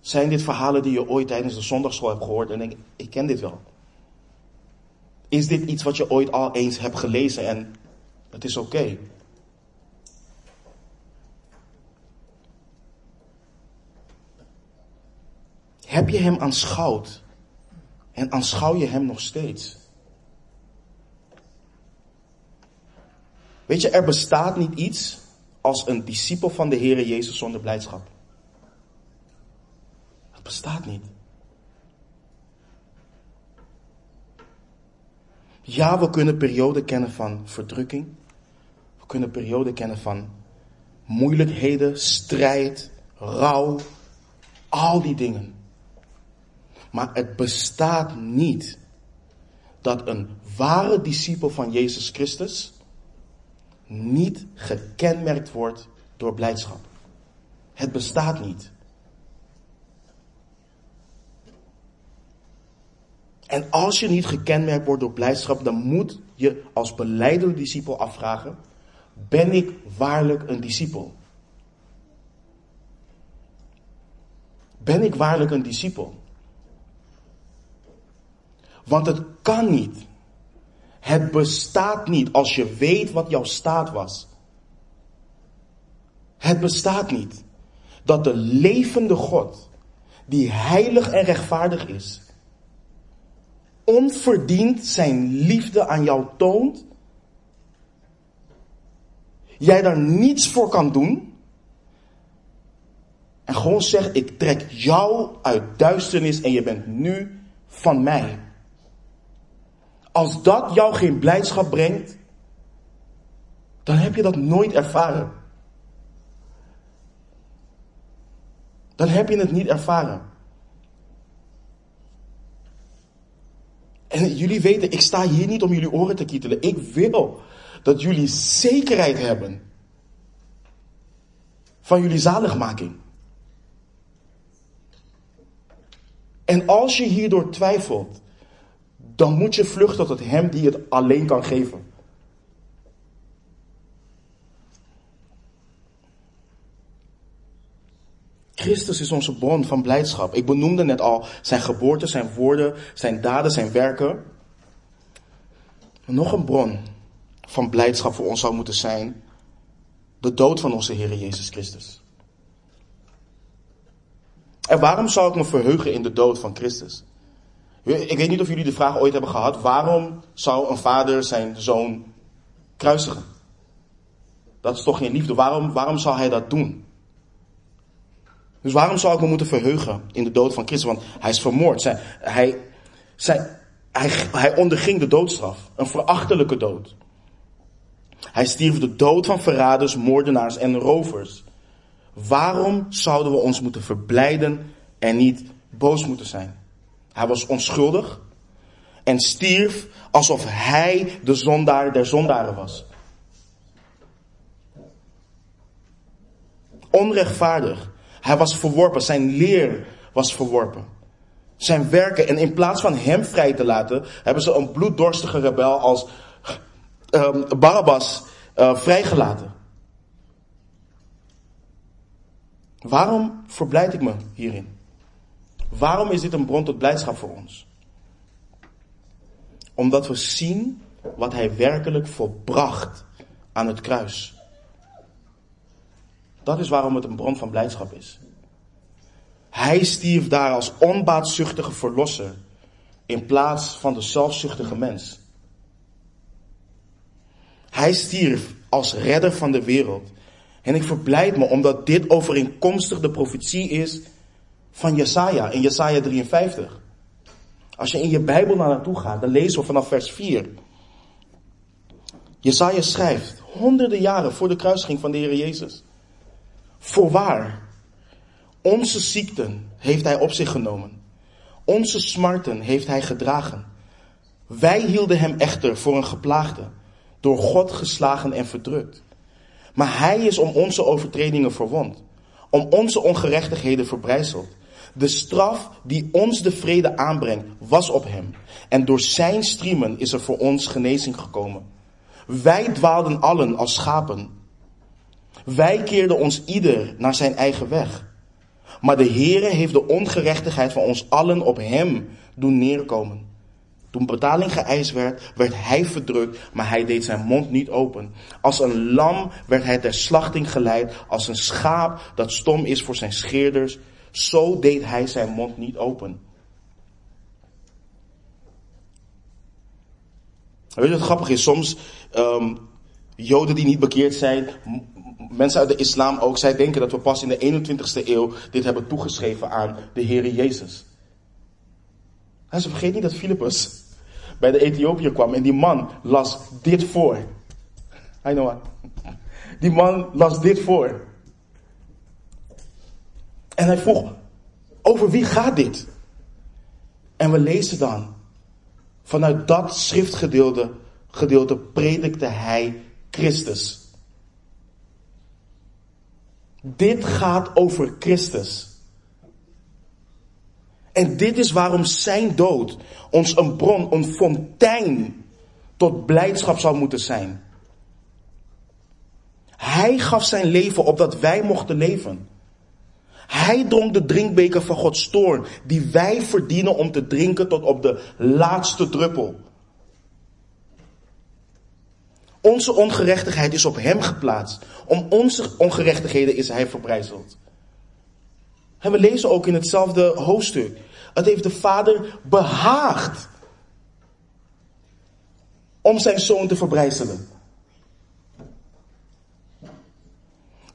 Zijn dit verhalen die je ooit tijdens de zondagschool hebt gehoord en denk ik ken dit wel? Is dit iets wat je ooit al eens hebt gelezen en het is oké? Heb je hem aanschouwd? En aanschouw je hem nog steeds? Weet je, er bestaat niet iets als een discipel van de Heere Jezus zonder blijdschap. Dat bestaat niet. Ja, we kunnen perioden kennen van verdrukking. We kunnen perioden kennen van moeilijkheden, strijd, rouw, al die dingen. Maar het bestaat niet dat een ware discipel van Jezus Christus niet gekenmerkt wordt door blijdschap. Het bestaat niet. En als je niet gekenmerkt wordt door blijdschap, dan moet je als beleidende discipel afvragen: ben ik waarlijk een discipel? Ben ik waarlijk een discipel? Want het kan niet. Het bestaat niet als je weet wat jouw staat was. Het bestaat niet dat de levende God, die heilig en rechtvaardig is, onverdiend zijn liefde aan jou toont, jij daar niets voor kan doen, en gewoon zegt, ik trek jou uit duisternis en je bent nu van mij. Als dat jou geen blijdschap brengt, dan heb je dat nooit ervaren. Dan heb je het niet ervaren. En jullie weten, ik sta hier niet om jullie oren te kietelen. Ik wil dat jullie zekerheid hebben van jullie zaligmaking. En als je hierdoor twijfelt, dan moet je vluchten tot Hem die het alleen kan geven. Christus is onze bron van blijdschap. Ik benoemde net al zijn geboorte, zijn woorden, zijn daden, zijn werken. Nog een bron van blijdschap voor ons zou moeten zijn de dood van onze Heer Jezus Christus. En waarom zou ik me verheugen in de dood van Christus? Ik weet niet of jullie de vraag ooit hebben gehad. Waarom zou een vader zijn zoon kruisigen? Dat is toch geen liefde? Waarom, waarom zou hij dat doen? Dus waarom zou ik me moeten verheugen in de dood van Christus? Want hij is vermoord. Hij, hij, hij onderging de doodstraf. Een verachtelijke dood. Hij stierf de dood van verraders, moordenaars en rovers. Waarom zouden we ons moeten verblijden en niet boos moeten zijn? Hij was onschuldig en stierf alsof hij de zondaar der zondaren was. Onrechtvaardig. Hij was verworpen. Zijn leer was verworpen. Zijn werken. En in plaats van hem vrij te laten, hebben ze een bloeddorstige rebel als um, Barabbas uh, vrijgelaten. Waarom verblijd ik me hierin? Waarom is dit een bron tot blijdschap voor ons? Omdat we zien wat hij werkelijk volbracht aan het kruis. Dat is waarom het een bron van blijdschap is. Hij stierf daar als onbaatzuchtige verlosser in plaats van de zelfzuchtige mens. Hij stierf als redder van de wereld. En ik verblijd me omdat dit overeenkomstig de profetie is van Jesaja in Jesaja 53. Als je in je Bijbel naar naartoe gaat, dan lezen we vanaf vers 4. Jesaja schrijft, honderden jaren voor de kruising van de Heer Jezus. Voorwaar, onze ziekten heeft Hij op zich genomen. Onze smarten heeft Hij gedragen. Wij hielden Hem echter voor een geplaagde, door God geslagen en verdrukt. Maar Hij is om onze overtredingen verwond, om onze ongerechtigheden verbrijzeld. De straf die ons de vrede aanbrengt, was op hem. En door zijn striemen is er voor ons genezing gekomen. Wij dwaalden allen als schapen. Wij keerden ons ieder naar zijn eigen weg. Maar de Heere heeft de ongerechtigheid van ons allen op hem doen neerkomen. Toen betaling geëist werd, werd hij verdrukt, maar hij deed zijn mond niet open. Als een lam werd hij ter slachting geleid, als een schaap dat stom is voor zijn scheerders, zo deed hij zijn mond niet open. Weet je wat grappig is? Soms um, Joden die niet bekeerd zijn, mensen uit de islam ook, zij denken dat we pas in de 21ste eeuw dit hebben toegeschreven aan de Heere Jezus. Ze vergeet niet dat Filippus bij de Ethiopiër kwam en die man las dit voor. I know what. Die man las dit voor. En hij vroeg, over wie gaat dit? En we lezen dan, vanuit dat schriftgedeelte gedeelte predikte hij Christus. Dit gaat over Christus. En dit is waarom zijn dood ons een bron, een fontein tot blijdschap zou moeten zijn. Hij gaf zijn leven opdat wij mochten leven. Hij dronk de drinkbeker van Gods toorn, die wij verdienen om te drinken tot op de laatste druppel. Onze ongerechtigheid is op hem geplaatst. Om onze ongerechtigheden is hij verbrijzeld. En we lezen ook in hetzelfde hoofdstuk. Het heeft de vader behaagd om zijn zoon te verbrijzelen.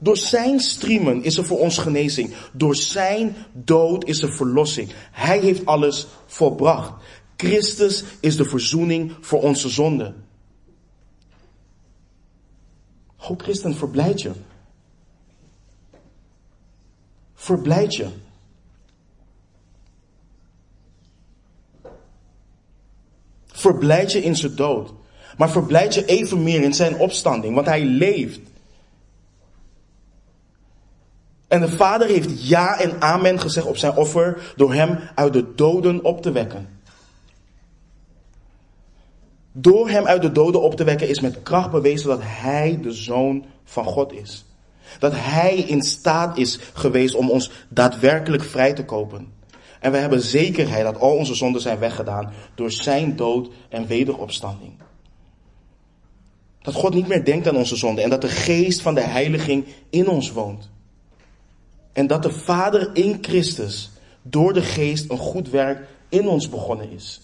Door zijn striemen is er voor ons genezing. Door zijn dood is er verlossing. Hij heeft alles volbracht. Christus is de verzoening voor onze zonden. O christen, verblijd je. Verblijd je. Verblijd je in zijn dood. Maar verblijd je even meer in zijn opstanding, want hij leeft. En de Vader heeft ja en amen gezegd op zijn offer door hem uit de doden op te wekken. Door hem uit de doden op te wekken is met kracht bewezen dat hij de zoon van God is. Dat hij in staat is geweest om ons daadwerkelijk vrij te kopen. En we hebben zekerheid dat al onze zonden zijn weggedaan door zijn dood en wederopstanding. Dat God niet meer denkt aan onze zonden en dat de geest van de heiliging in ons woont. En dat de Vader in Christus door de geest een goed werk in ons begonnen is.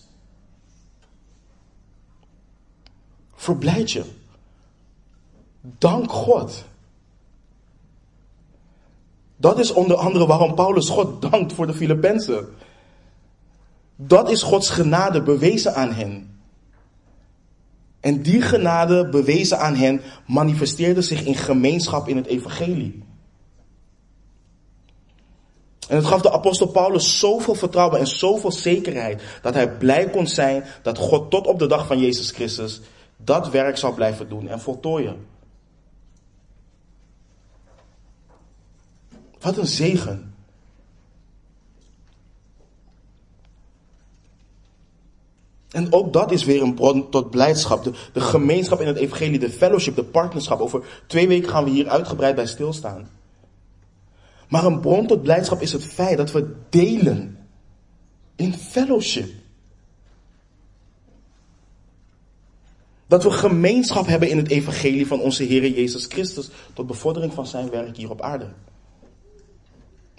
Verblijd je. Dank God. Dat is onder andere waarom Paulus God dankt voor de Filippenzen. Dat is Gods genade bewezen aan hen. En die genade bewezen aan hen manifesteerde zich in gemeenschap in het evangelie. En het gaf de apostel Paulus zoveel vertrouwen en zoveel zekerheid dat hij blij kon zijn dat God tot op de dag van Jezus Christus dat werk zal blijven doen en voltooien. Wat een zegen. En ook dat is weer een bron tot blijdschap. De, de gemeenschap in het evangelie, de fellowship, de partnerschap. Over twee weken gaan we hier uitgebreid bij stilstaan. Maar een bron tot blijdschap is het feit dat we delen in fellowship. Dat we gemeenschap hebben in het evangelie van onze Heer Jezus Christus tot bevordering van zijn werk hier op aarde.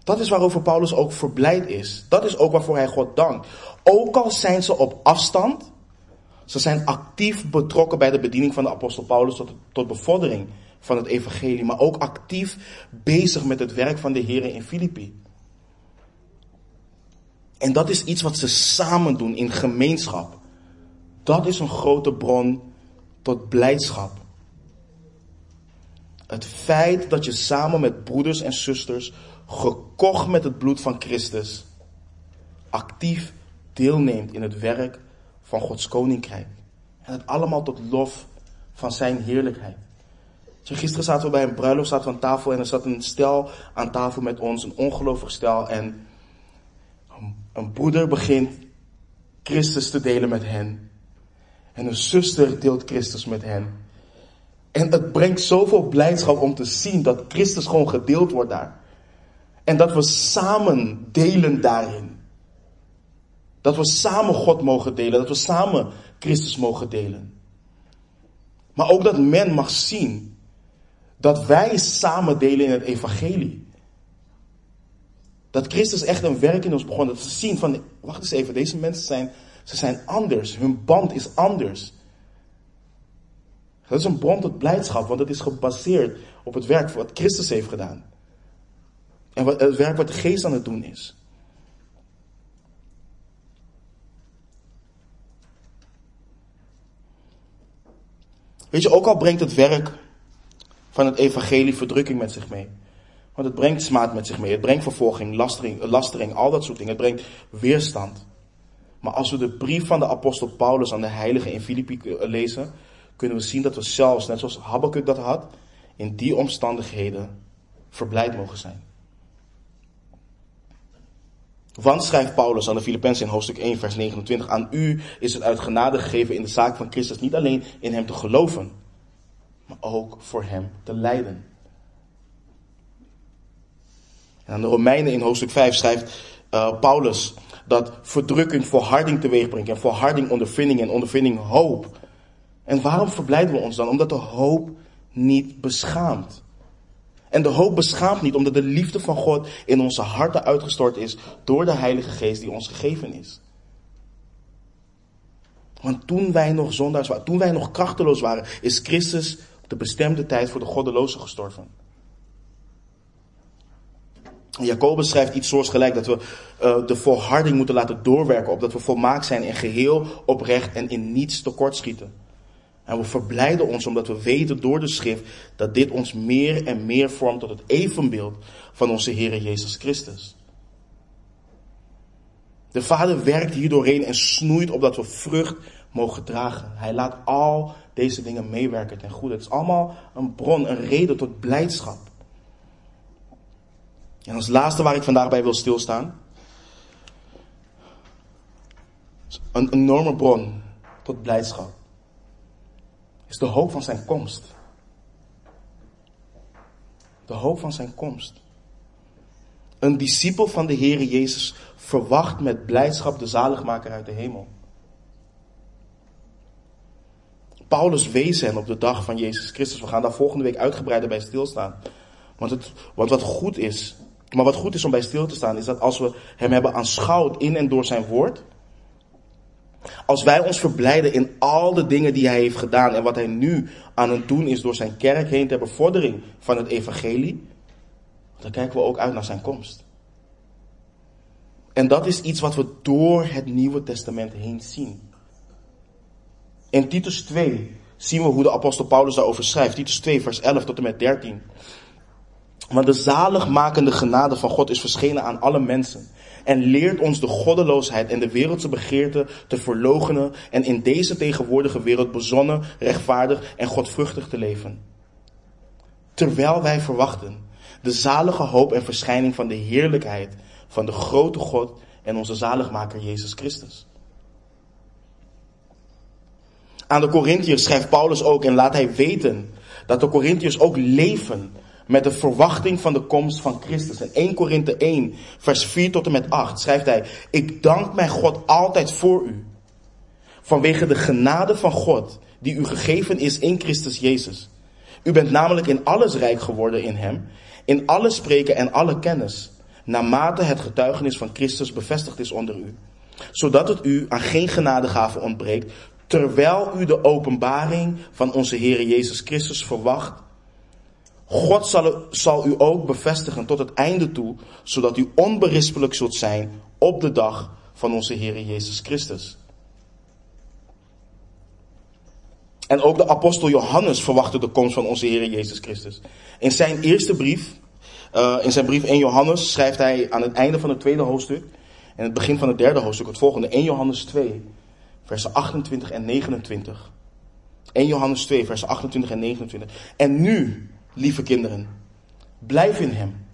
Dat is waarover Paulus ook verblijd is. Dat is ook waarvoor hij God dankt. Ook al zijn ze op afstand, ze zijn actief betrokken bij de bediening van de apostel Paulus tot, tot bevordering van het evangelie, maar ook actief bezig met het werk van de Heer in Filippi. En dat is iets wat ze samen doen in gemeenschap. Dat is een grote bron tot blijdschap. Het feit dat je samen met broeders en zusters, gekocht met het bloed van Christus, actief deelneemt in het werk van Gods koninkrijk. En het allemaal tot lof van zijn heerlijkheid. Gisteren zaten we bij een bruiloft zaten we aan tafel en er zat een stel aan tafel met ons, een ongelovig stel. En een broeder begint Christus te delen met hen. En een zuster deelt Christus met hen. En het brengt zoveel blijdschap om te zien dat Christus gewoon gedeeld wordt daar. En dat we samen delen daarin. Dat we samen God mogen delen. Dat we samen Christus mogen delen. Maar ook dat men mag zien dat wij samen delen in het evangelie. Dat Christus echt een werk in ons begon. Dat ze zien van, wacht eens even, deze mensen zijn, ze zijn anders. Hun band is anders. Dat is een bron tot blijdschap, want het is gebaseerd op het werk wat Christus heeft gedaan. En wat, het werk wat de geest aan het doen is. Weet je, ook al brengt het werk van het evangelie verdrukking met zich mee. Want het brengt smaad met zich mee. Het brengt vervolging, lastering, lastering, al dat soort dingen. Het brengt weerstand. Maar als we de brief van de apostel Paulus aan de heiligen in Filippi lezen, kunnen we zien dat we zelfs, net zoals Habakkuk dat had, in die omstandigheden verblijd mogen zijn. Want schrijft Paulus aan de Filippenzen in hoofdstuk 1, vers 29, aan u is het uit genade gegeven in de zaak van Christus niet alleen in hem te geloven, maar ook voor hem te lijden. En aan de Romeinen in hoofdstuk 5 schrijft uh, Paulus dat verdrukking volharding teweeg brengt en volharding ondervinding en ondervinding hoop. En waarom verblijden we ons dan? Omdat de hoop niet beschaamt. En de hoop beschaamt niet omdat de liefde van God in onze harten uitgestort is door de Heilige Geest die ons gegeven is. Want toen wij nog zondaars waren, toen wij nog krachteloos waren, is Christus de bestemde tijd voor de goddelozen gestorven. Jacobus schrijft iets soortgelijk dat we uh, de volharding moeten laten doorwerken, opdat we volmaakt zijn in geheel oprecht en in niets tekortschieten. En we verblijden ons omdat we weten door de schrift dat dit ons meer en meer vormt tot het evenbeeld van onze Heer Jezus Christus. De Vader werkt hier doorheen en snoeit opdat we vrucht mogen dragen. Hij laat al deze dingen meewerken ten goede. Het is allemaal een bron, een reden tot blijdschap. En als laatste waar ik vandaag bij wil stilstaan. Een enorme bron tot blijdschap. Is de hoop van zijn komst. De hoop van zijn komst. Een discipel van de Heere Jezus verwacht met blijdschap de zaligmaker uit de hemel. Paulus wees hen op de dag van Jezus Christus. We gaan daar volgende week uitgebreider bij stilstaan. Want, het, wat goed is, maar wat goed is om bij stil te staan, is dat als we hem hebben aanschouwd in en door zijn woord, als wij ons verblijden in al de dingen die hij heeft gedaan en wat hij nu aan het doen is door zijn kerk heen ter bevordering van het evangelie, dan kijken we ook uit naar zijn komst. En dat is iets wat we door het Nieuwe Testament heen zien. In Titus 2 zien we hoe de apostel Paulus daarover schrijft. Titus 2, vers 11 tot en met 13. Want de zaligmakende genade van God is verschenen aan alle mensen. En leert ons de goddeloosheid en de wereldse begeerte te verlogenen. En in deze tegenwoordige wereld bezonnen, rechtvaardig en godvruchtig te leven. Terwijl wij verwachten de zalige hoop en verschijning van de heerlijkheid van de grote God en onze zaligmaker Jezus Christus. Aan de Corinthiërs schrijft Paulus ook en laat hij weten dat de Corinthiërs ook leven met de verwachting van de komst van Christus. In 1 Korinthe 1, vers 4 tot en met 8 schrijft hij, ik dank mijn God altijd voor u. Vanwege de genade van God die u gegeven is in Christus Jezus. U bent namelijk in alles rijk geworden in Hem, in alle spreken en alle kennis, naarmate het getuigenis van Christus bevestigd is onder u. Zodat het u aan geen genadegave ontbreekt, terwijl u de openbaring van onze Heer Jezus Christus verwacht God zal, zal u ook bevestigen tot het einde toe, zodat u onberispelijk zult zijn op de dag van onze Heer Jezus Christus. En ook de apostel Johannes verwachtte de komst van onze Heer Jezus Christus. In zijn eerste brief, uh, in zijn brief 1 Johannes, schrijft hij aan het einde van het tweede hoofdstuk en het begin van het derde hoofdstuk, het volgende, 1 Johannes 2, versen 28 en 29. 1 Johannes 2, versen 28 en 29. En nu, lieve kinderen, blijf in Hem.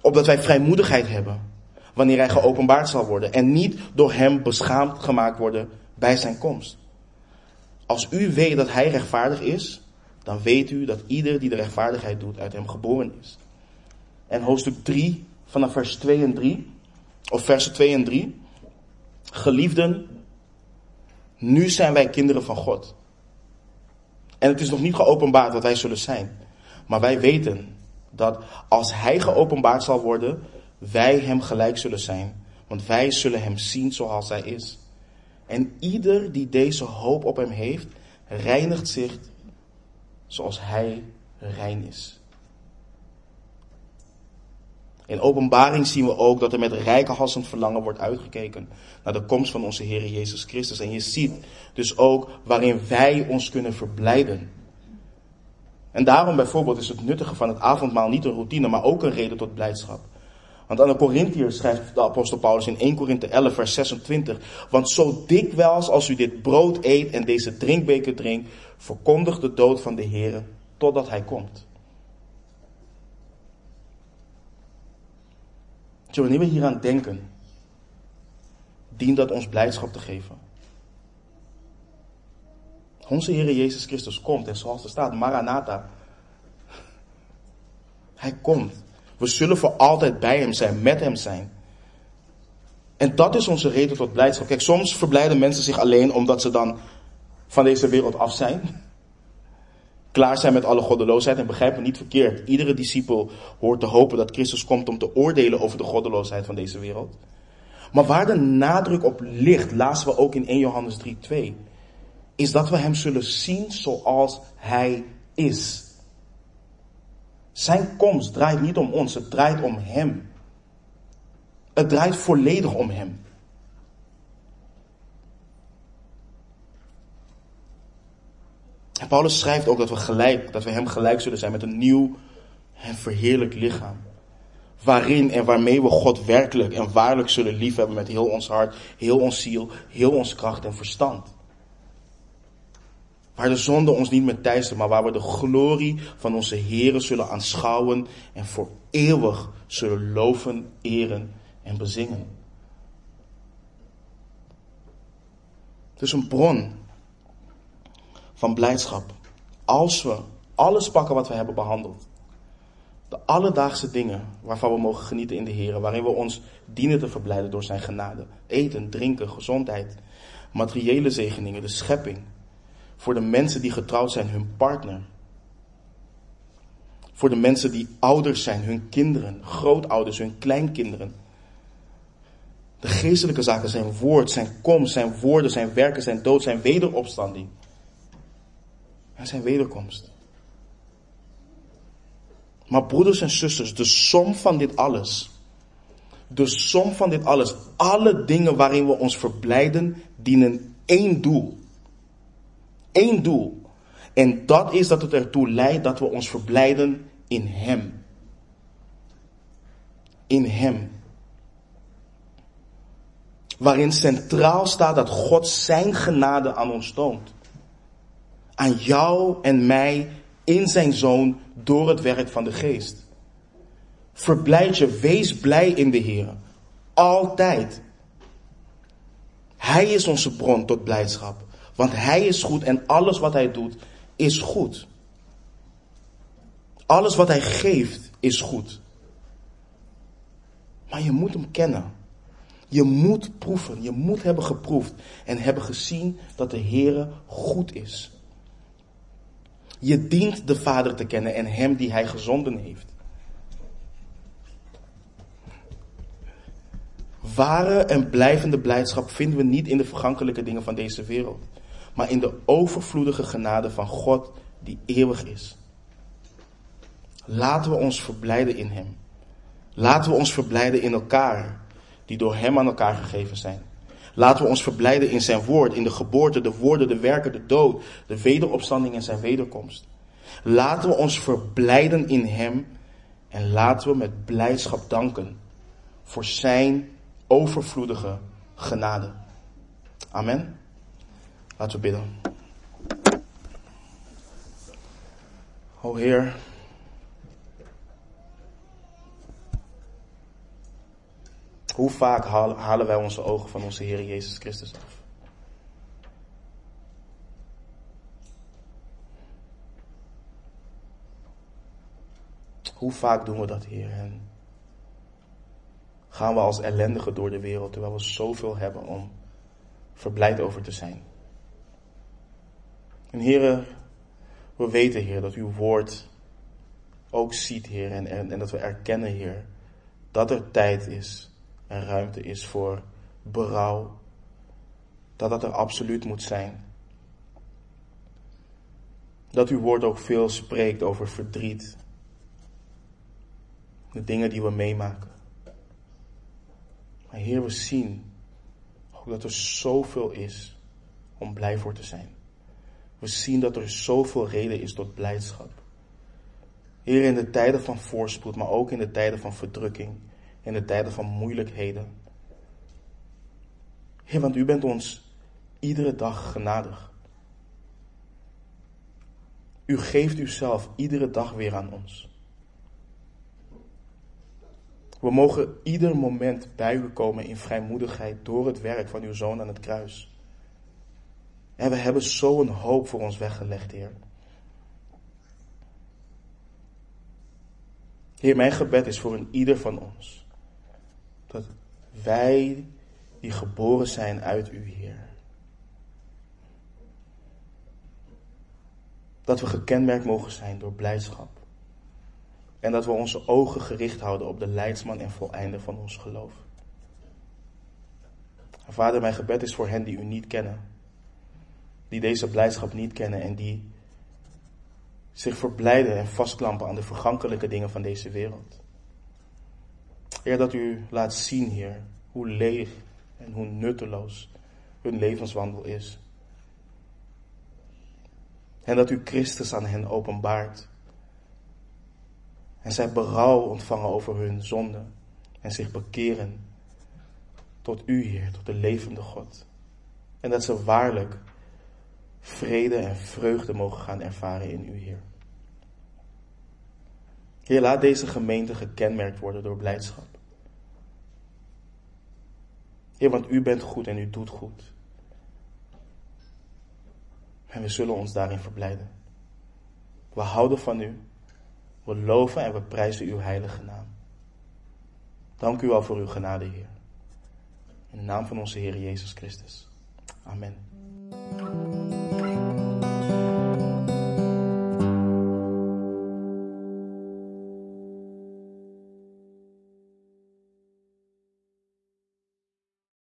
Opdat wij vrijmoedigheid hebben wanneer Hij geopenbaard zal worden en niet door Hem beschaamd gemaakt worden bij Zijn komst. Als u weet dat Hij rechtvaardig is, dan weet u dat ieder die de rechtvaardigheid doet uit Hem geboren is. En hoofdstuk 3 vanaf vers 2 en 3, of versen 2 en 3. Geliefden, nu zijn wij kinderen van God. En het is nog niet geopenbaard wat wij zullen zijn. Maar wij weten dat als Hij geopenbaard zal worden, wij Hem gelijk zullen zijn. Want wij zullen Hem zien zoals Hij is. En ieder die deze hoop op Hem heeft, reinigt zich zoals Hij rein is. In openbaring zien we ook dat er met rijke hassend verlangen wordt uitgekeken naar de komst van onze Heer Jezus Christus. En je ziet dus ook waarin wij ons kunnen verblijden. En daarom bijvoorbeeld is het nuttige van het avondmaal niet een routine, maar ook een reden tot blijdschap. Want aan de Corinthiërs schrijft de apostel Paulus in 1 Korinthe 11 vers 26. Want zo dikwijls als u dit brood eet en deze drinkbeker drinkt, verkondigt de dood van de Heer totdat hij komt. Zo, wanneer we hieraan denken, dient dat ons blijdschap te geven. Onze Heer Jezus Christus komt en zoals er staat, Maranatha. Hij komt. We zullen voor altijd bij Hem zijn, met Hem zijn. En dat is onze reden tot blijdschap. Kijk, soms verblijden mensen zich alleen omdat ze dan van deze wereld af zijn. Klaar zijn met alle goddeloosheid. En begrijp me niet verkeerd. Iedere discipel hoort te hopen dat Christus komt om te oordelen over de goddeloosheid van deze wereld. Maar waar de nadruk op ligt, lazen we ook in 1 Johannes 3, 2, is dat we Hem zullen zien zoals Hij is. Zijn komst draait niet om ons, het draait om Hem. Het draait volledig om Hem. En Paulus schrijft ook dat we gelijk, dat we Hem gelijk zullen zijn met een nieuw en verheerlijk lichaam. Waarin en waarmee we God werkelijk en waarlijk zullen liefhebben met heel ons hart, heel ons ziel, heel ons kracht en verstand. Waar de zonde ons niet meer teistert, maar waar we de glorie van onze Here zullen aanschouwen en voor eeuwig zullen loven, eren en bezingen. Het is een bron van blijdschap. Als we alles pakken wat we hebben behandeld. De alledaagse dingen waarvan we mogen genieten in de Heer, waarin we ons dienen te verblijden door zijn genade. Eten, drinken, gezondheid, materiële zegeningen, de schepping. Voor de mensen die getrouwd zijn, hun partner. Voor de mensen die ouders zijn, hun kinderen, grootouders, hun kleinkinderen. De geestelijke zaken, zijn woord, zijn komst, zijn woorden, zijn werken, zijn dood, zijn wederopstanding. En zijn wederkomst. Maar broeders en zusters, de som van dit alles, de som van dit alles, alle dingen waarin we ons verblijden, dienen één doel. Eén doel. En dat is dat het ertoe leidt dat we ons verblijden in Hem. In Hem. Waarin centraal staat dat God Zijn genade aan ons toont. Aan jou en mij in Zijn Zoon door het werk van de Geest. Verblijd je, wees blij in de Heer. Altijd. Hij is onze bron tot blijdschap. Want Hij is goed en alles wat Hij doet is goed. Alles wat Hij geeft is goed. Maar je moet Hem kennen. Je moet proeven, je moet hebben geproefd en hebben gezien dat de Heere goed is. Je dient de Vader te kennen en Hem die Hij gezonden heeft. Ware en blijvende blijdschap vinden we niet in de vergankelijke dingen van deze wereld, maar in de overvloedige genade van God die eeuwig is. Laten we ons verblijden in Hem. Laten we ons verblijden in elkaar, die door Hem aan elkaar gegeven zijn. Laten we ons verblijden in zijn woord, in de geboorte, de woorden, de werken, de dood, de wederopstanding en zijn wederkomst. Laten we ons verblijden in hem en laten we met blijdschap danken voor zijn overvloedige genade. Amen. Laten we bidden. O Heer, Hoe vaak halen wij onze ogen van onze Heer Jezus Christus af? Hoe vaak doen we dat, Heer? En gaan we als ellendigen door de wereld terwijl we zoveel hebben om verblijd over te zijn? En Heer, we weten, Heer, dat uw woord ook ziet, Heer, en, en, en dat we erkennen, Heer, dat er tijd is en ruimte is voor berouw. Dat dat er absoluut moet zijn. Dat uw woord ook veel spreekt over verdriet. De dingen die we meemaken. Maar Heer, we zien ook dat er zoveel is om blij voor te zijn. We zien dat er zoveel reden is tot blijdschap. Heer, in de tijden van voorspoed, maar ook in de tijden van verdrukking in de tijden van moeilijkheden. Heer, want u bent ons iedere dag genadig. U geeft uzelf iedere dag weer aan ons. We mogen ieder moment bij u komen in vrijmoedigheid door het werk van uw zoon aan het kruis. En we hebben zo'n hoop voor ons weggelegd, Heer. Heer, mijn gebed is voor een ieder van ons. Dat wij die geboren zijn uit u, Heer. Dat we gekenmerkt mogen zijn door blijdschap. En dat we onze ogen gericht houden op de leidsman en voleinder van ons geloof. Vader, mijn gebed is voor hen die u niet kennen. Die deze blijdschap niet kennen en die zich verblijden en vastklampen aan de vergankelijke dingen van deze wereld. Heer, dat u laat zien, Heer, hoe leeg en hoe nutteloos hun levenswandel is. En dat u Christus aan hen openbaart. En zij berouw ontvangen over hun zonde en zich bekeren tot u, Heer, tot de levende God. En dat ze waarlijk vrede en vreugde mogen gaan ervaren in u, Heer. Heer, laat deze gemeente gekenmerkt worden door blijdschap. Heer, want u bent goed en u doet goed. En we zullen ons daarin verblijden. We houden van u. We loven en we prijzen uw heilige naam. Dank u wel voor uw genade, Heer. In de naam van onze Heer Jezus Christus. Amen.